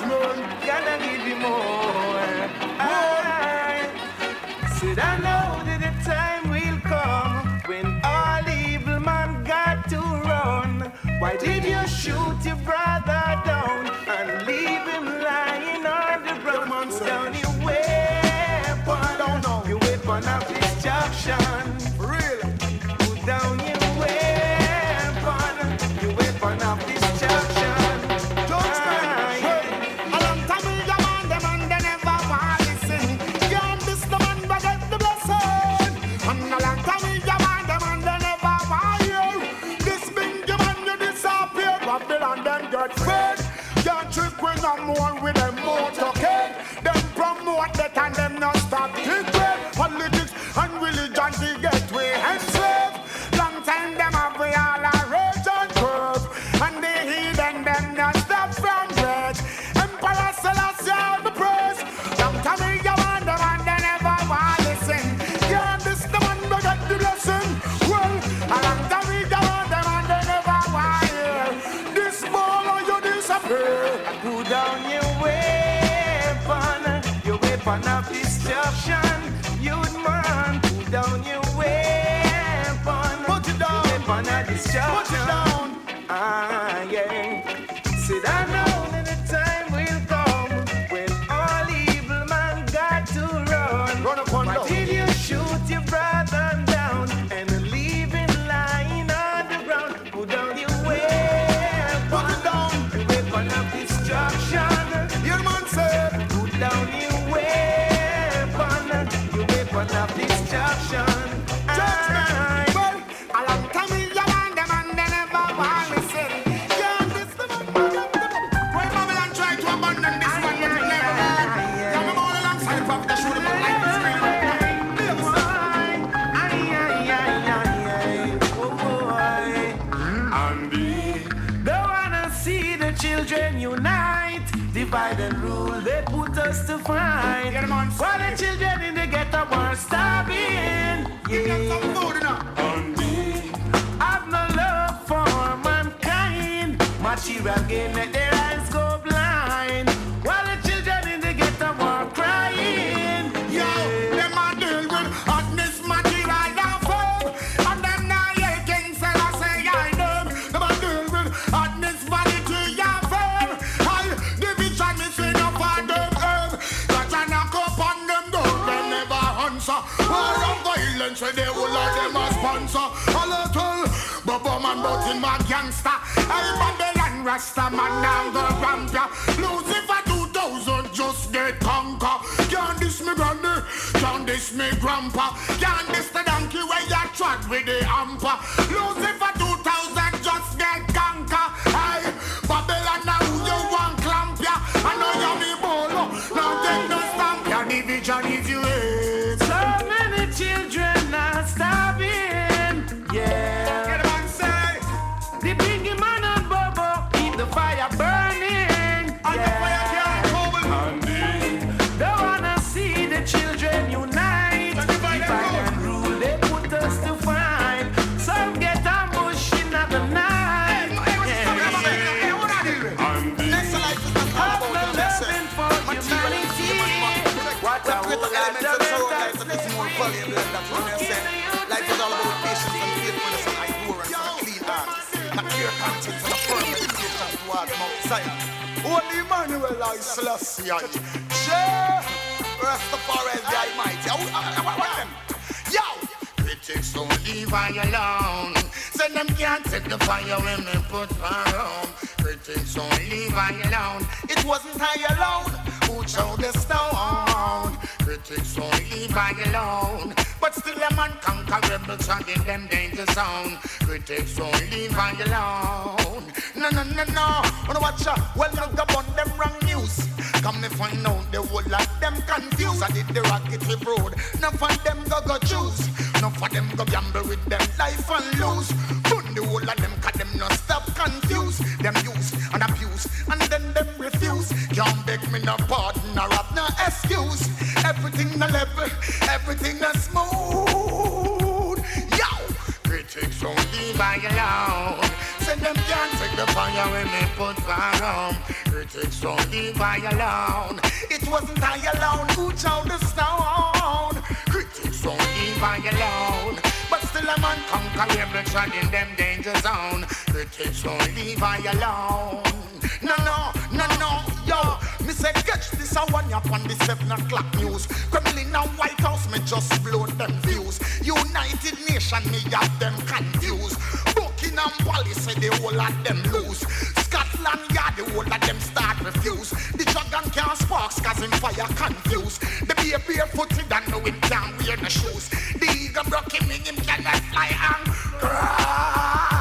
None can give you more. I said I know that the time will come when all evil man got to run. Why did you shoot your brother down and leave him lying on the ground? Down your weapon, your weapon of destruction. you again. Rasta man down the ramp ya. Lucifer 2000 just get conquer. Can't diss me granny, can't diss me grandpa. Can't diss the donkey where you trot with the hamper. Lucifer 2000 just get conquer. Hey, Babylon now you want clamp ya. I know you be bolo, now take no stamp ya. Division is you. Hey. Mount Zion. Only Emmanuel I Selassie. Yeah. Rastafari the Almighty. Yo! Critics don't leave I alone. Say them can't take the fire when they put fire Critics don't leave I alone. It wasn't I alone who chose the stone. Critics don't leave I alone. But still a man conquerable shot in them danger zone. Critics don't leave I alone. No, no, no, no. Wanna watch out? Well, now go on them wrong news. Come me find out the whole of them confused. I did the rocket road. None of them go go choose. None of them go gamble with them life and lose. Put the whole of them cause them no stop confused. Them use and abuse and then them refuse. Can't beg me no pardon or have no excuse. Everything no level, everything no smooth. Yo! Critics leave I alone. Say them can't take the fire when they put fire on. Critics leave I alone. It wasn't I alone who chose the stone. Leave I alone. But still a man conquer every shot in them danger zone. Critics don't leave I alone. No, no, no, no, yo. Me say catch this a one up on the seven o'clock news. Kremlin and White House, me just blow them views. United Nation, me have them confused. Buckingham Palace say the whole of them lose. Scotland Yard, the whole of them start refuse. The dragon can't sparks cause him fire confused. The bear barefooted and know him can't wear no shoes. The eagle broke him in him cannot fly and cry.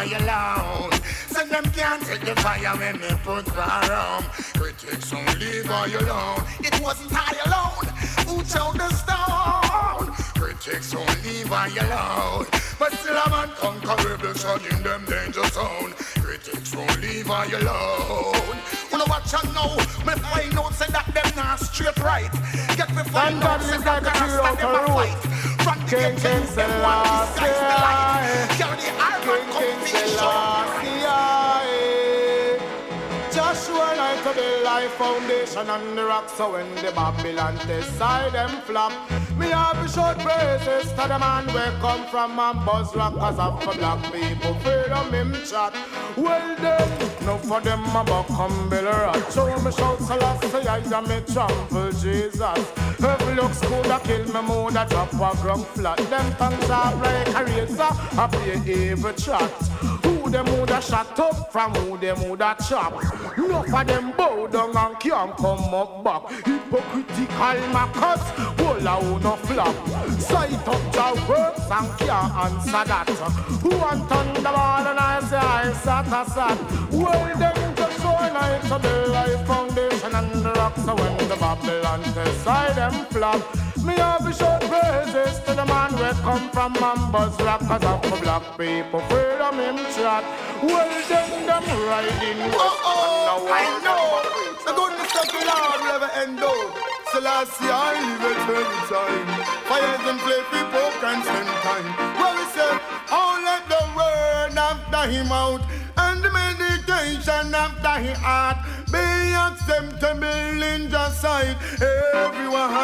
I alone. Say them can't take the fire when they put fire on. Critics don't leave I alone. It wasn't I alone who chose the stone. Critics don't leave I alone. But still a man conquerable shot in them danger zone. Critics don't leave I alone. Wanna watch and know Me find out say that them not straight right Get me find out say that like a them true stand them a fight King, King to them one disguise the light Carry the iron to the life foundation on the rock So when the Babylon test side them flop Me have to shout praises to the man where come from and buzz rock Cause of for black people freedom him chat. Well then, no for them a buck humble rat So me shout Selassie I am me trample Jesus. If looks good a kill me mood a drop a ground flat. Them tongues sharp like a razor I play evil chat them woulda shot up from who them woulda chop. Enough of them bow down and can't come up back. Hypocritical Marcus, whole a no flop. Sight up the works and can't answer that. Who want thunderball and I say I sat a Well them nice to the life foundation and the rock. So when the Babylon test I them flop. Me have to shout praises to the man where come from Mambas Rock. Cause of the black people freedom him chat Well then them riding Oh oh, I know. The goodness of the Lord will never end oh Selassie I evil every time. Fires and flame people can spend time. Well we say, oh let the word after him out Meditation after his heart Be acceptable in just sight Everyone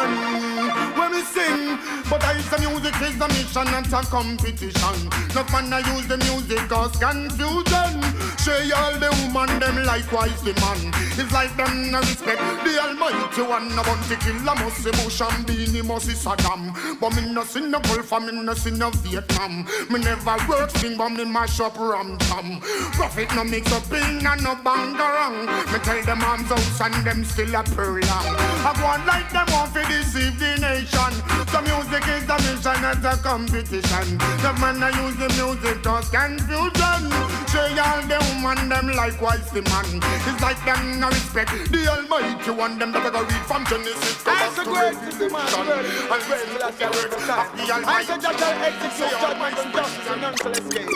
When we sing But I use the music is the mission and a competition. No fun I use the music cause confusion. Say all the woman them likewise the man. It's like them no respect the almighty one. No bounty killer must say Bush and Beanie must see Saddam But me no see no Gulf me no see no Vietnam. Me never work sing but me mash up ram tam Profit no mix up in and no bangarang Me tell them arms house and them still a prolong I go on like them want to deceive the nation So music is the mission not a competition. The man I use the music cause confusion. Say all the woman them likewise the man. It's like them no respect the Almighty one. Them that I go read from Genesis to I say great is the man, Revelation. great. And when the word of the I Almighty. said that I execute judgment and justice and none shall escape.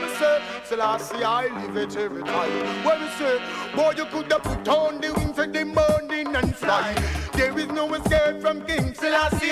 Me say? Selassie, I live it every time. What me say? Boy, you could have put on the wings of the morning and fly. There is no escape from King Selassie.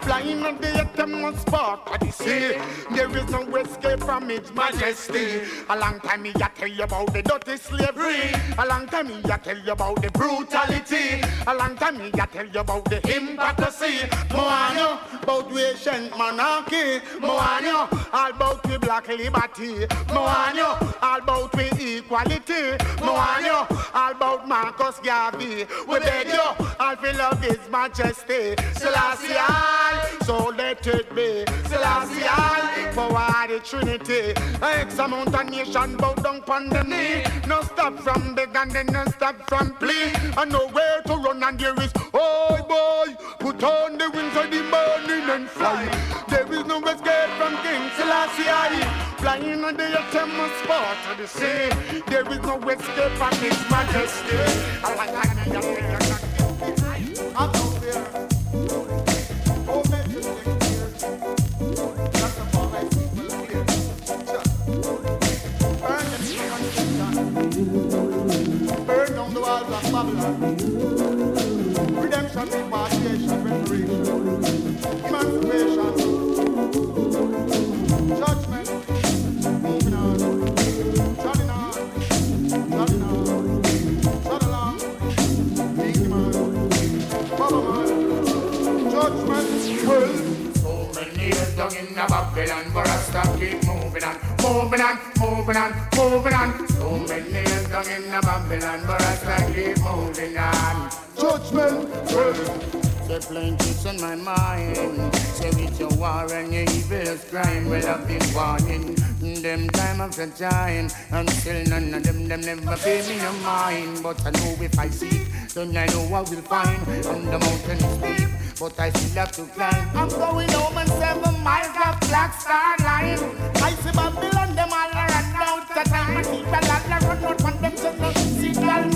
Flying on the utmost part of the sea. There is no escape from His Majesty. A long time me I tell you about the dirty slavery. A long time me I tell you about the brutality. A long time me I tell you about the hypocrisy. Moano about ancient monarchy. Moano all about we black liberty. Moano all about we equality. Moano all about Marcus Garvey. We beg you all feel love His Majesty. Selassie so let it be. Selassie for the Trinity. X amount of nation bow down pon the knee. No stop from big and then no stop from plea. And nowhere to run and there is, oh boy, put on the wings of the morning and fly. There is no escape from King Selassie. Flying on the utmost part of the sea. There is no escape from His Majesty. In the Babylon, but I stop keep moving on, moving on, moving on, moving on. So many years down in the Babylon, but I stop keep moving on. Judgment. Say plain tricks on my mind. Say with your war and your evil's crime. Well, I've been warning them time after time. And still none of them, them never pay me no mind. But I know if I seek, then I know I will find. on the mountain steep, but I still have to climb. I'm going home and seven miles of black star line. I see Babylon, them all out the time. I keep a lot of run out from them to no signal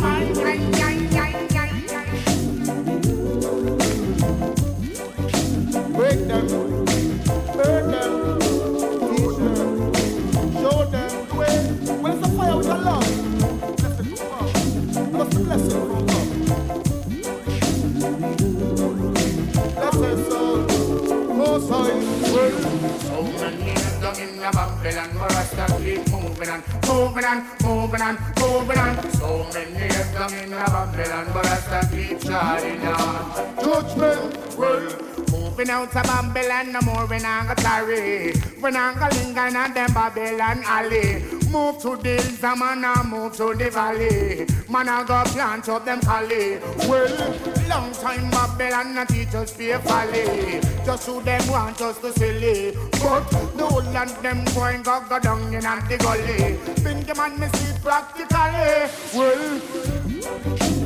the Babylon, but I still keep moving on, moving on, moving on, moving on. So many years down in the Babylon, but I still keep shining on. Judgment. Well, moving out of Babylon, no more we not go tarry. We not go linger in them Babylon alley. Move to the hills, man, I move to the valley. Man, I go plant up them collie. Well, long time Babylon not teach us faithfully. Just who them want us to silly. But the whole land them going go go down in the gully. Think man, me see practically. Well,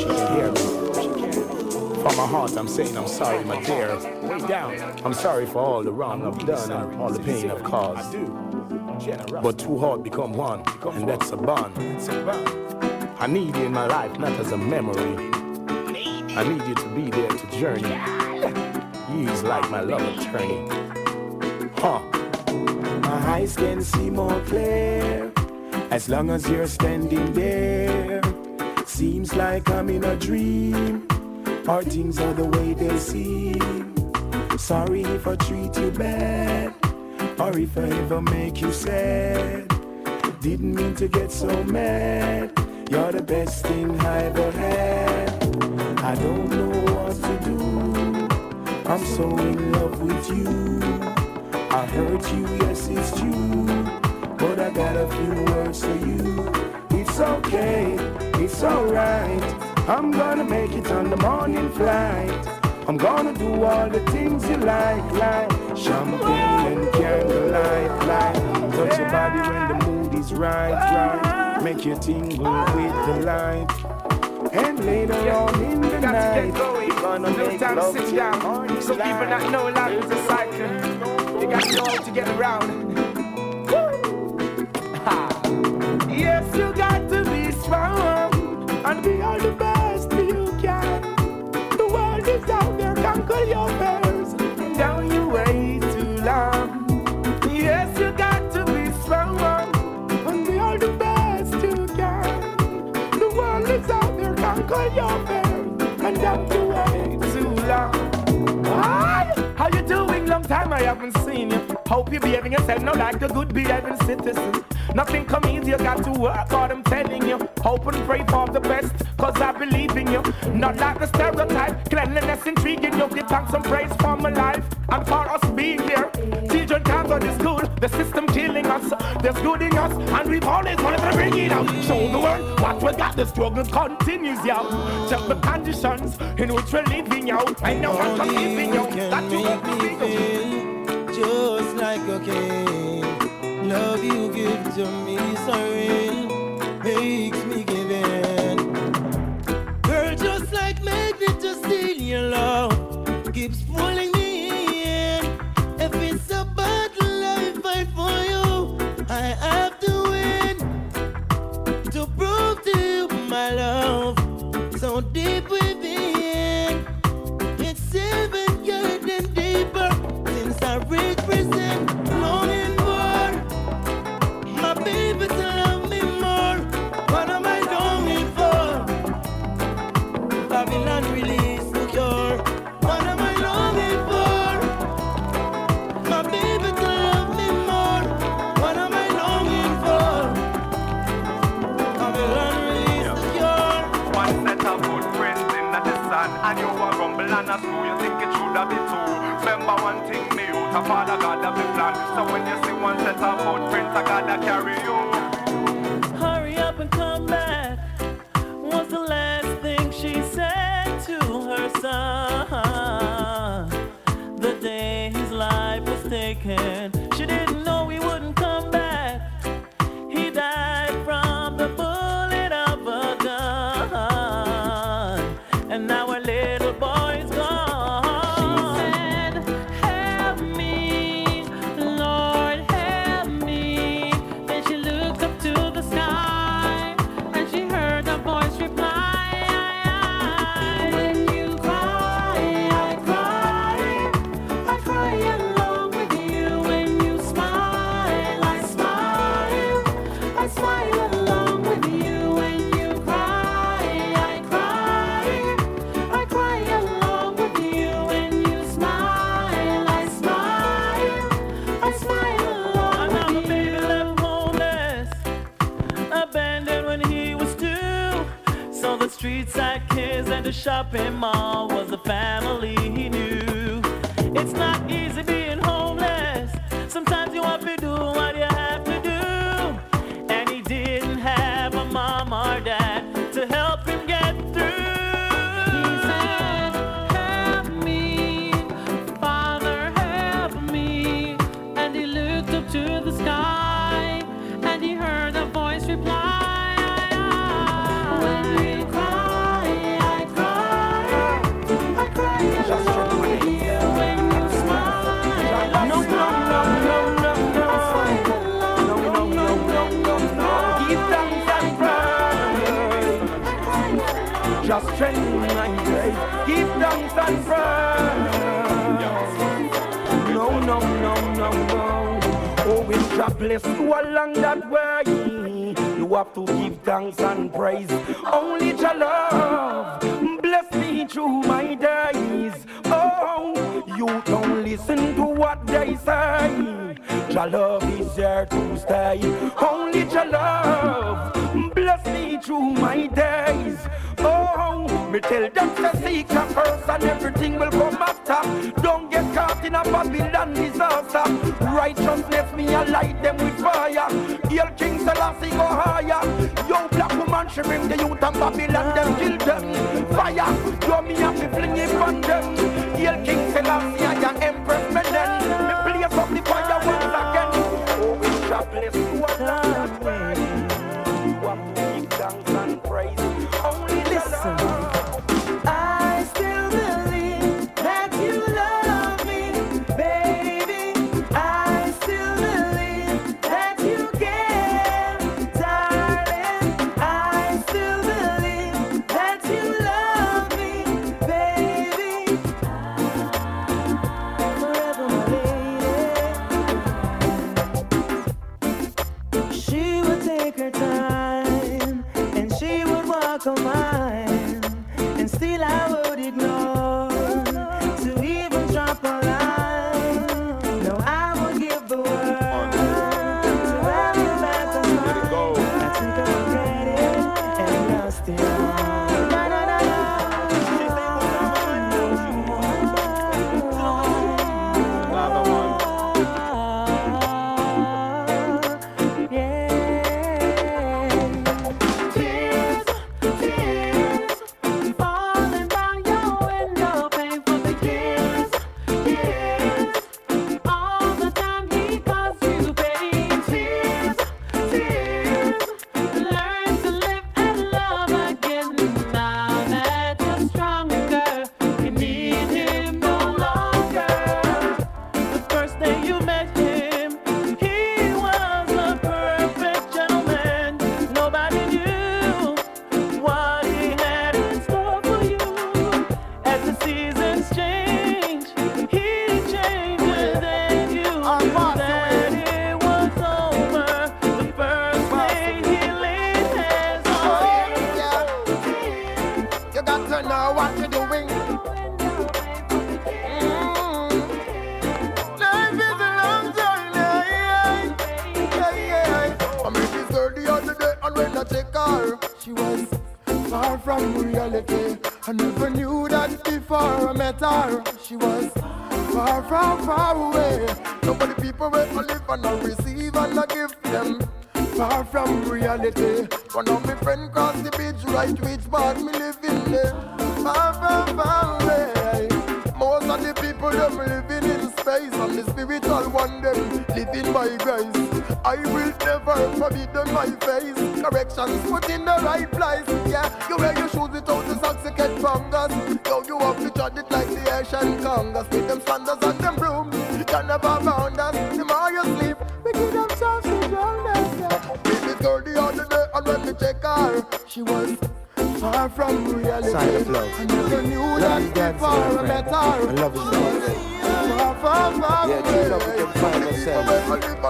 she can hear me. From my heart, I'm saying I'm sorry, my dear. I'm sorry for all the wrong I've done and all the pain I've caused. But two hearts become one, and that's a bond. I need you in my life, not as a memory. I need you to be there to journey. He's like my love attorney. Huh. My eyes can see more clear as long as you're standing there. Seems like I'm in a dream, or things are the way they seem. Sorry if I treat you bad, or if I ever make you sad. Didn't mean to get so mad. You're the best thing I ever had. I don't know what to do. I'm so in love with you. I hurt you, yes, it's true. But I got a few words for you. It's okay, it's alright. I'm gonna make it on the morning flight. I'm gonna do all the things you like, like champagne and candlelight, like touch your body when the mood is right, right. Make you tingle with the light. And later on in the You got to night, we're gonna No make time to love sit till down. morning Some people light. not know life is a cycle. You got to know to get around. Yes, you got to be strong fears. And wait too long. Hi, how you doing? Long time I haven't seen you. Hope you're behaving yourself now like a good behaving citizen. Nothing come easy, you got to work hard, I'm telling you. Hope and pray for the best, cause I believe in you. Not like the stereotype, cleanliness intriguing you. Give thanks and praise for my life and for us being here. Children can't go to school, the system killing us. There's good in us, and we've always wanted to bring it out. Show the world what we got, the struggle continues, yo. Check the conditions in which we're living out. I know I'm believing you, that you got to be just like a king. Love you give to me so real, makes me give in. Girl, just like magnet to steal your love, keeps pulling me You think it should. Remember one thing, me out father plan. So when you see one set of footprints, I gotta carry you. Hurry up and come back. Was the last thing she said to her son. The day his life was taken,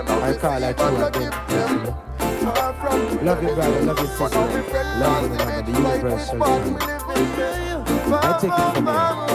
I call her true again. Love you, brother. Love you, sister. Love you, mama. The universe. I take it from here.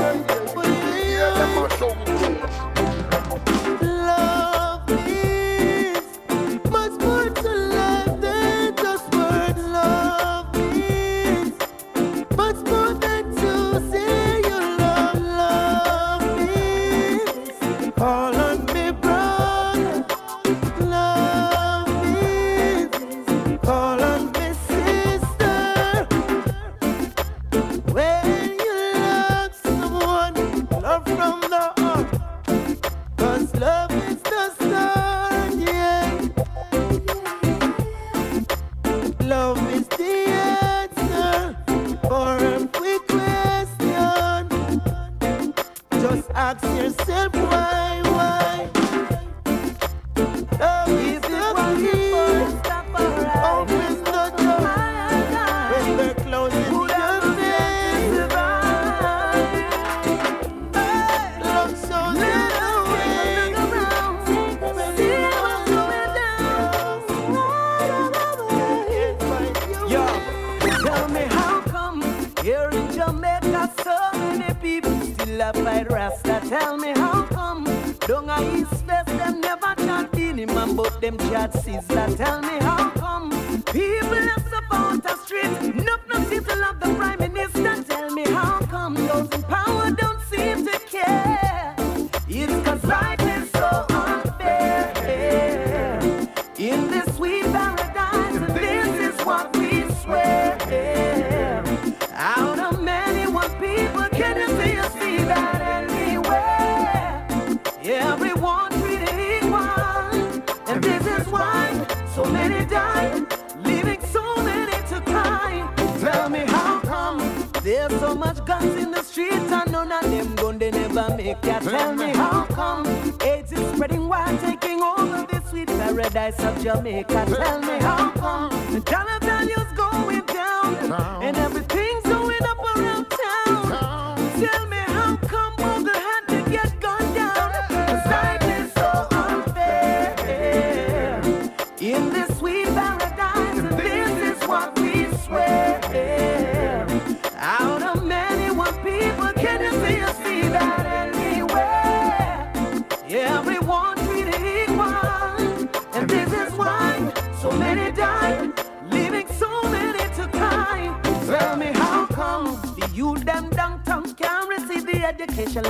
Gun they never make ya. Tell me how come AIDS is spreading wild, taking over this sweet paradise of Jamaica. Tell me how come the dollar value's going down and everything's going up around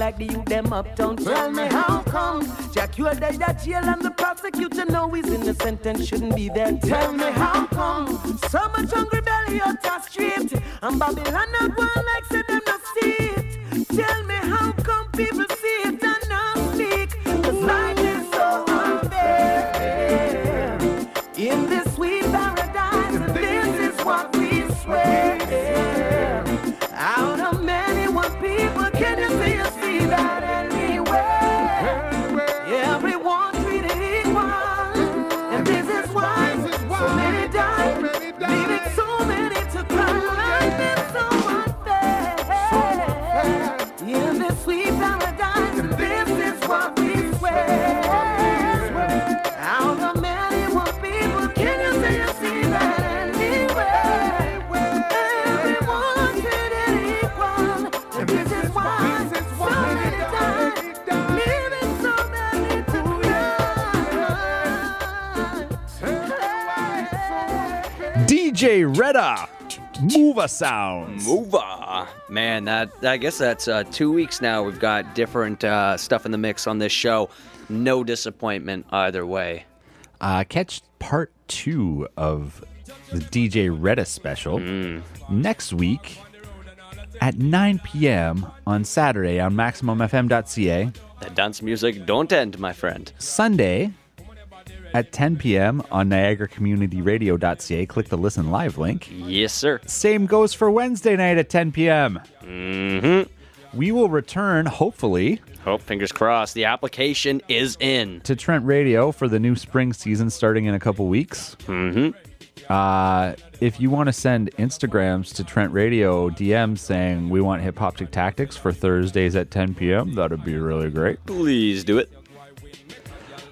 like the youth them uptown? Tell me how come Jack you're dead at jail and the prosecutor know he's innocent and shouldn't be there? Tell me how come so much hungry belly out the street and Babylon not one like say them Redda, Mova Sounds. Mova. Man, that I guess that's uh, two weeks now. We've got different uh, stuff in the mix on this show. No disappointment either way. Uh, catch part two of the DJ Redda special next week at 9 p.m. on Saturday on MaximumFM.ca. The dance music don't end, my friend. Sunday at 10 p.m. on NiagaraCommunityRadio.ca. Click the listen live link. Yes, sir. Same goes for Wednesday night at 10 p.m. Mm-hmm. We will return, hopefully. Hope, fingers crossed. The application is in. To Trent Radio for the new spring season starting in a couple weeks. Mm-hmm. Uh, if you want to send Instagrams to Trent Radio DMs saying we want hip hop tactics for Thursdays at 10 p.m., that'd be really great. Please do it.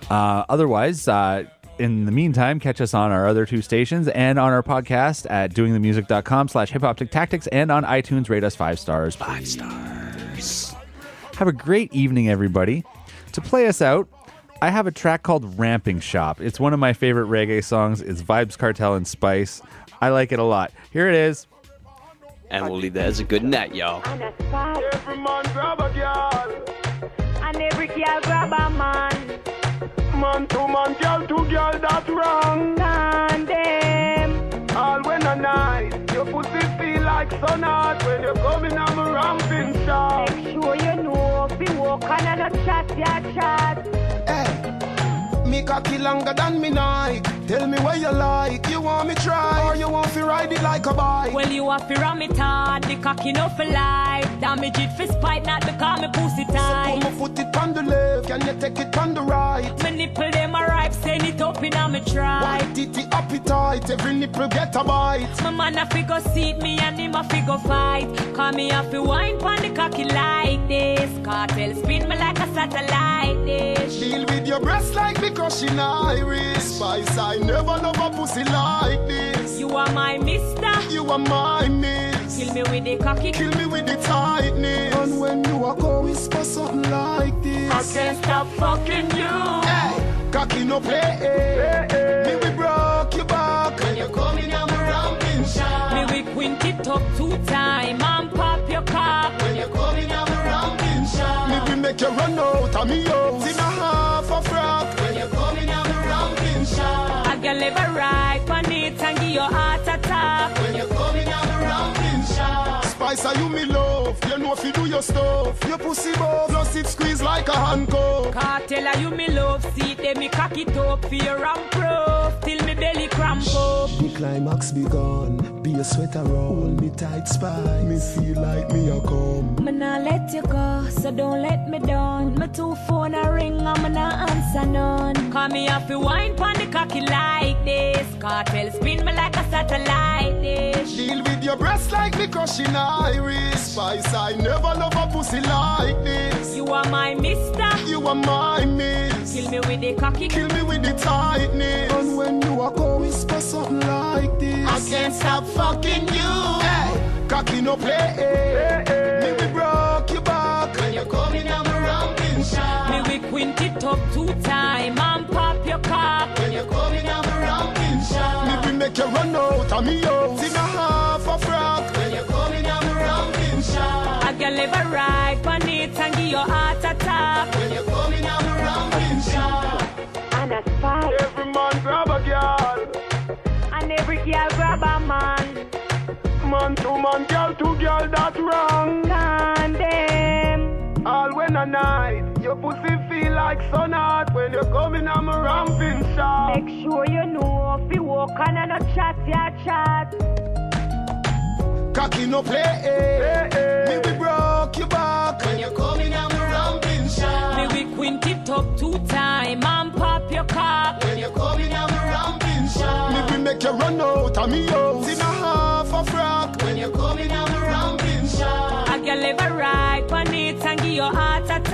Uh, otherwise, uh, in the meantime, catch us on our other two stations and on our podcast at doingthemusic.com slash hip hop tactics and on iTunes. Rate us five stars. Five stars. Have a great evening, everybody. To play us out, I have a track called Ramping Shop. It's one of my favorite reggae songs. It's Vybz Kartel and Spice. I like it a lot. Here it is. And we'll leave that as a good night, y'all. Every man grab a girl. And every girl grab a man. Man to man, girl to girl, that's wrong. Condemn. All when a night, your pussy feel like sun hot when you're coming on a ramping shop. Make sure you know if you walk on and a chat, ya chat. Me cocky longer than me Nike. Tell me what you like. You want me try or you want to ride it like a bike? Well, you ram it hard, the cocky no for life. Damage it for spite, not the because me pussy tight. So Put my foot it on the left, can you take it on the right? Me nipple them a ripe, send it up in a me try. White titty appetite, every nipple get a bite. My man a figure seat me and him a figure fight. Call me a fi wine pon the cocky like this. Kartel spin me like a satellite dish. Deal with your breast like me crushing iris. Spice, I never love a pussy like this. You are my mister. You are my miss. Kill me with the cocky. Kill me with the tightness. And when you are go whisper something like this. I can't stop fucking you. Hey, cocky no play. Me we broke your back when you coming on my ramping shot. Me we quint it up two time and pop your cock. When you coming on my ramping shot. Me we make you run out of me house in a half a frock. A right on it and give your heart attack. When you coming on my ramping shot. Spice, are you me love? You know if you do your stuff, your pussy buff. Plus it squeeze like a handcuff. Kartel I you me love, see them me cock it up, fear and proof, till me belly cramp up. The climax begun. Be a sweater roll, me tight spine. Me feel like me a come. Me nah let you go, so don't let me down. My two phone a ring, I'm not answer none. Call me off the wine pon the cocky like this. Kartel spin me like a satellite dish. Deal with your breast like me crushing iris. Spice, I never love a pussy like this. You are my mister. You are my miss. Kill me with the cocky. Kill me with the tightness. And when you are go whisper something like this. I can't stop fucking you. Hey, cocky no play. Me we broke your back when you're coming on my ramping shot. Me we quint it up two time and pop your cock. When you're make you run out of me out in a half a frog. When you're coming on my ramping shot. I can live a ride on it and give your heart attack. When you're coming on my ramping shot. And a spy. Every man grab a girl. And every girl grab a man. Man to man, girl to girl, that's wrong. Condemn. All when a night, your pussy feel like sun hot when you're coming on my ramping shot. Make sure you know if you walk on and a chat, ya chat. Cocky no play. Eh, eh. Me we broke your back when you're coming on my ramping shot. Me we quint it up two time and pop your cock. When you're coming on my ramping shot. Me we make you run out of me house in a half a frock when you're coming on your heart attack.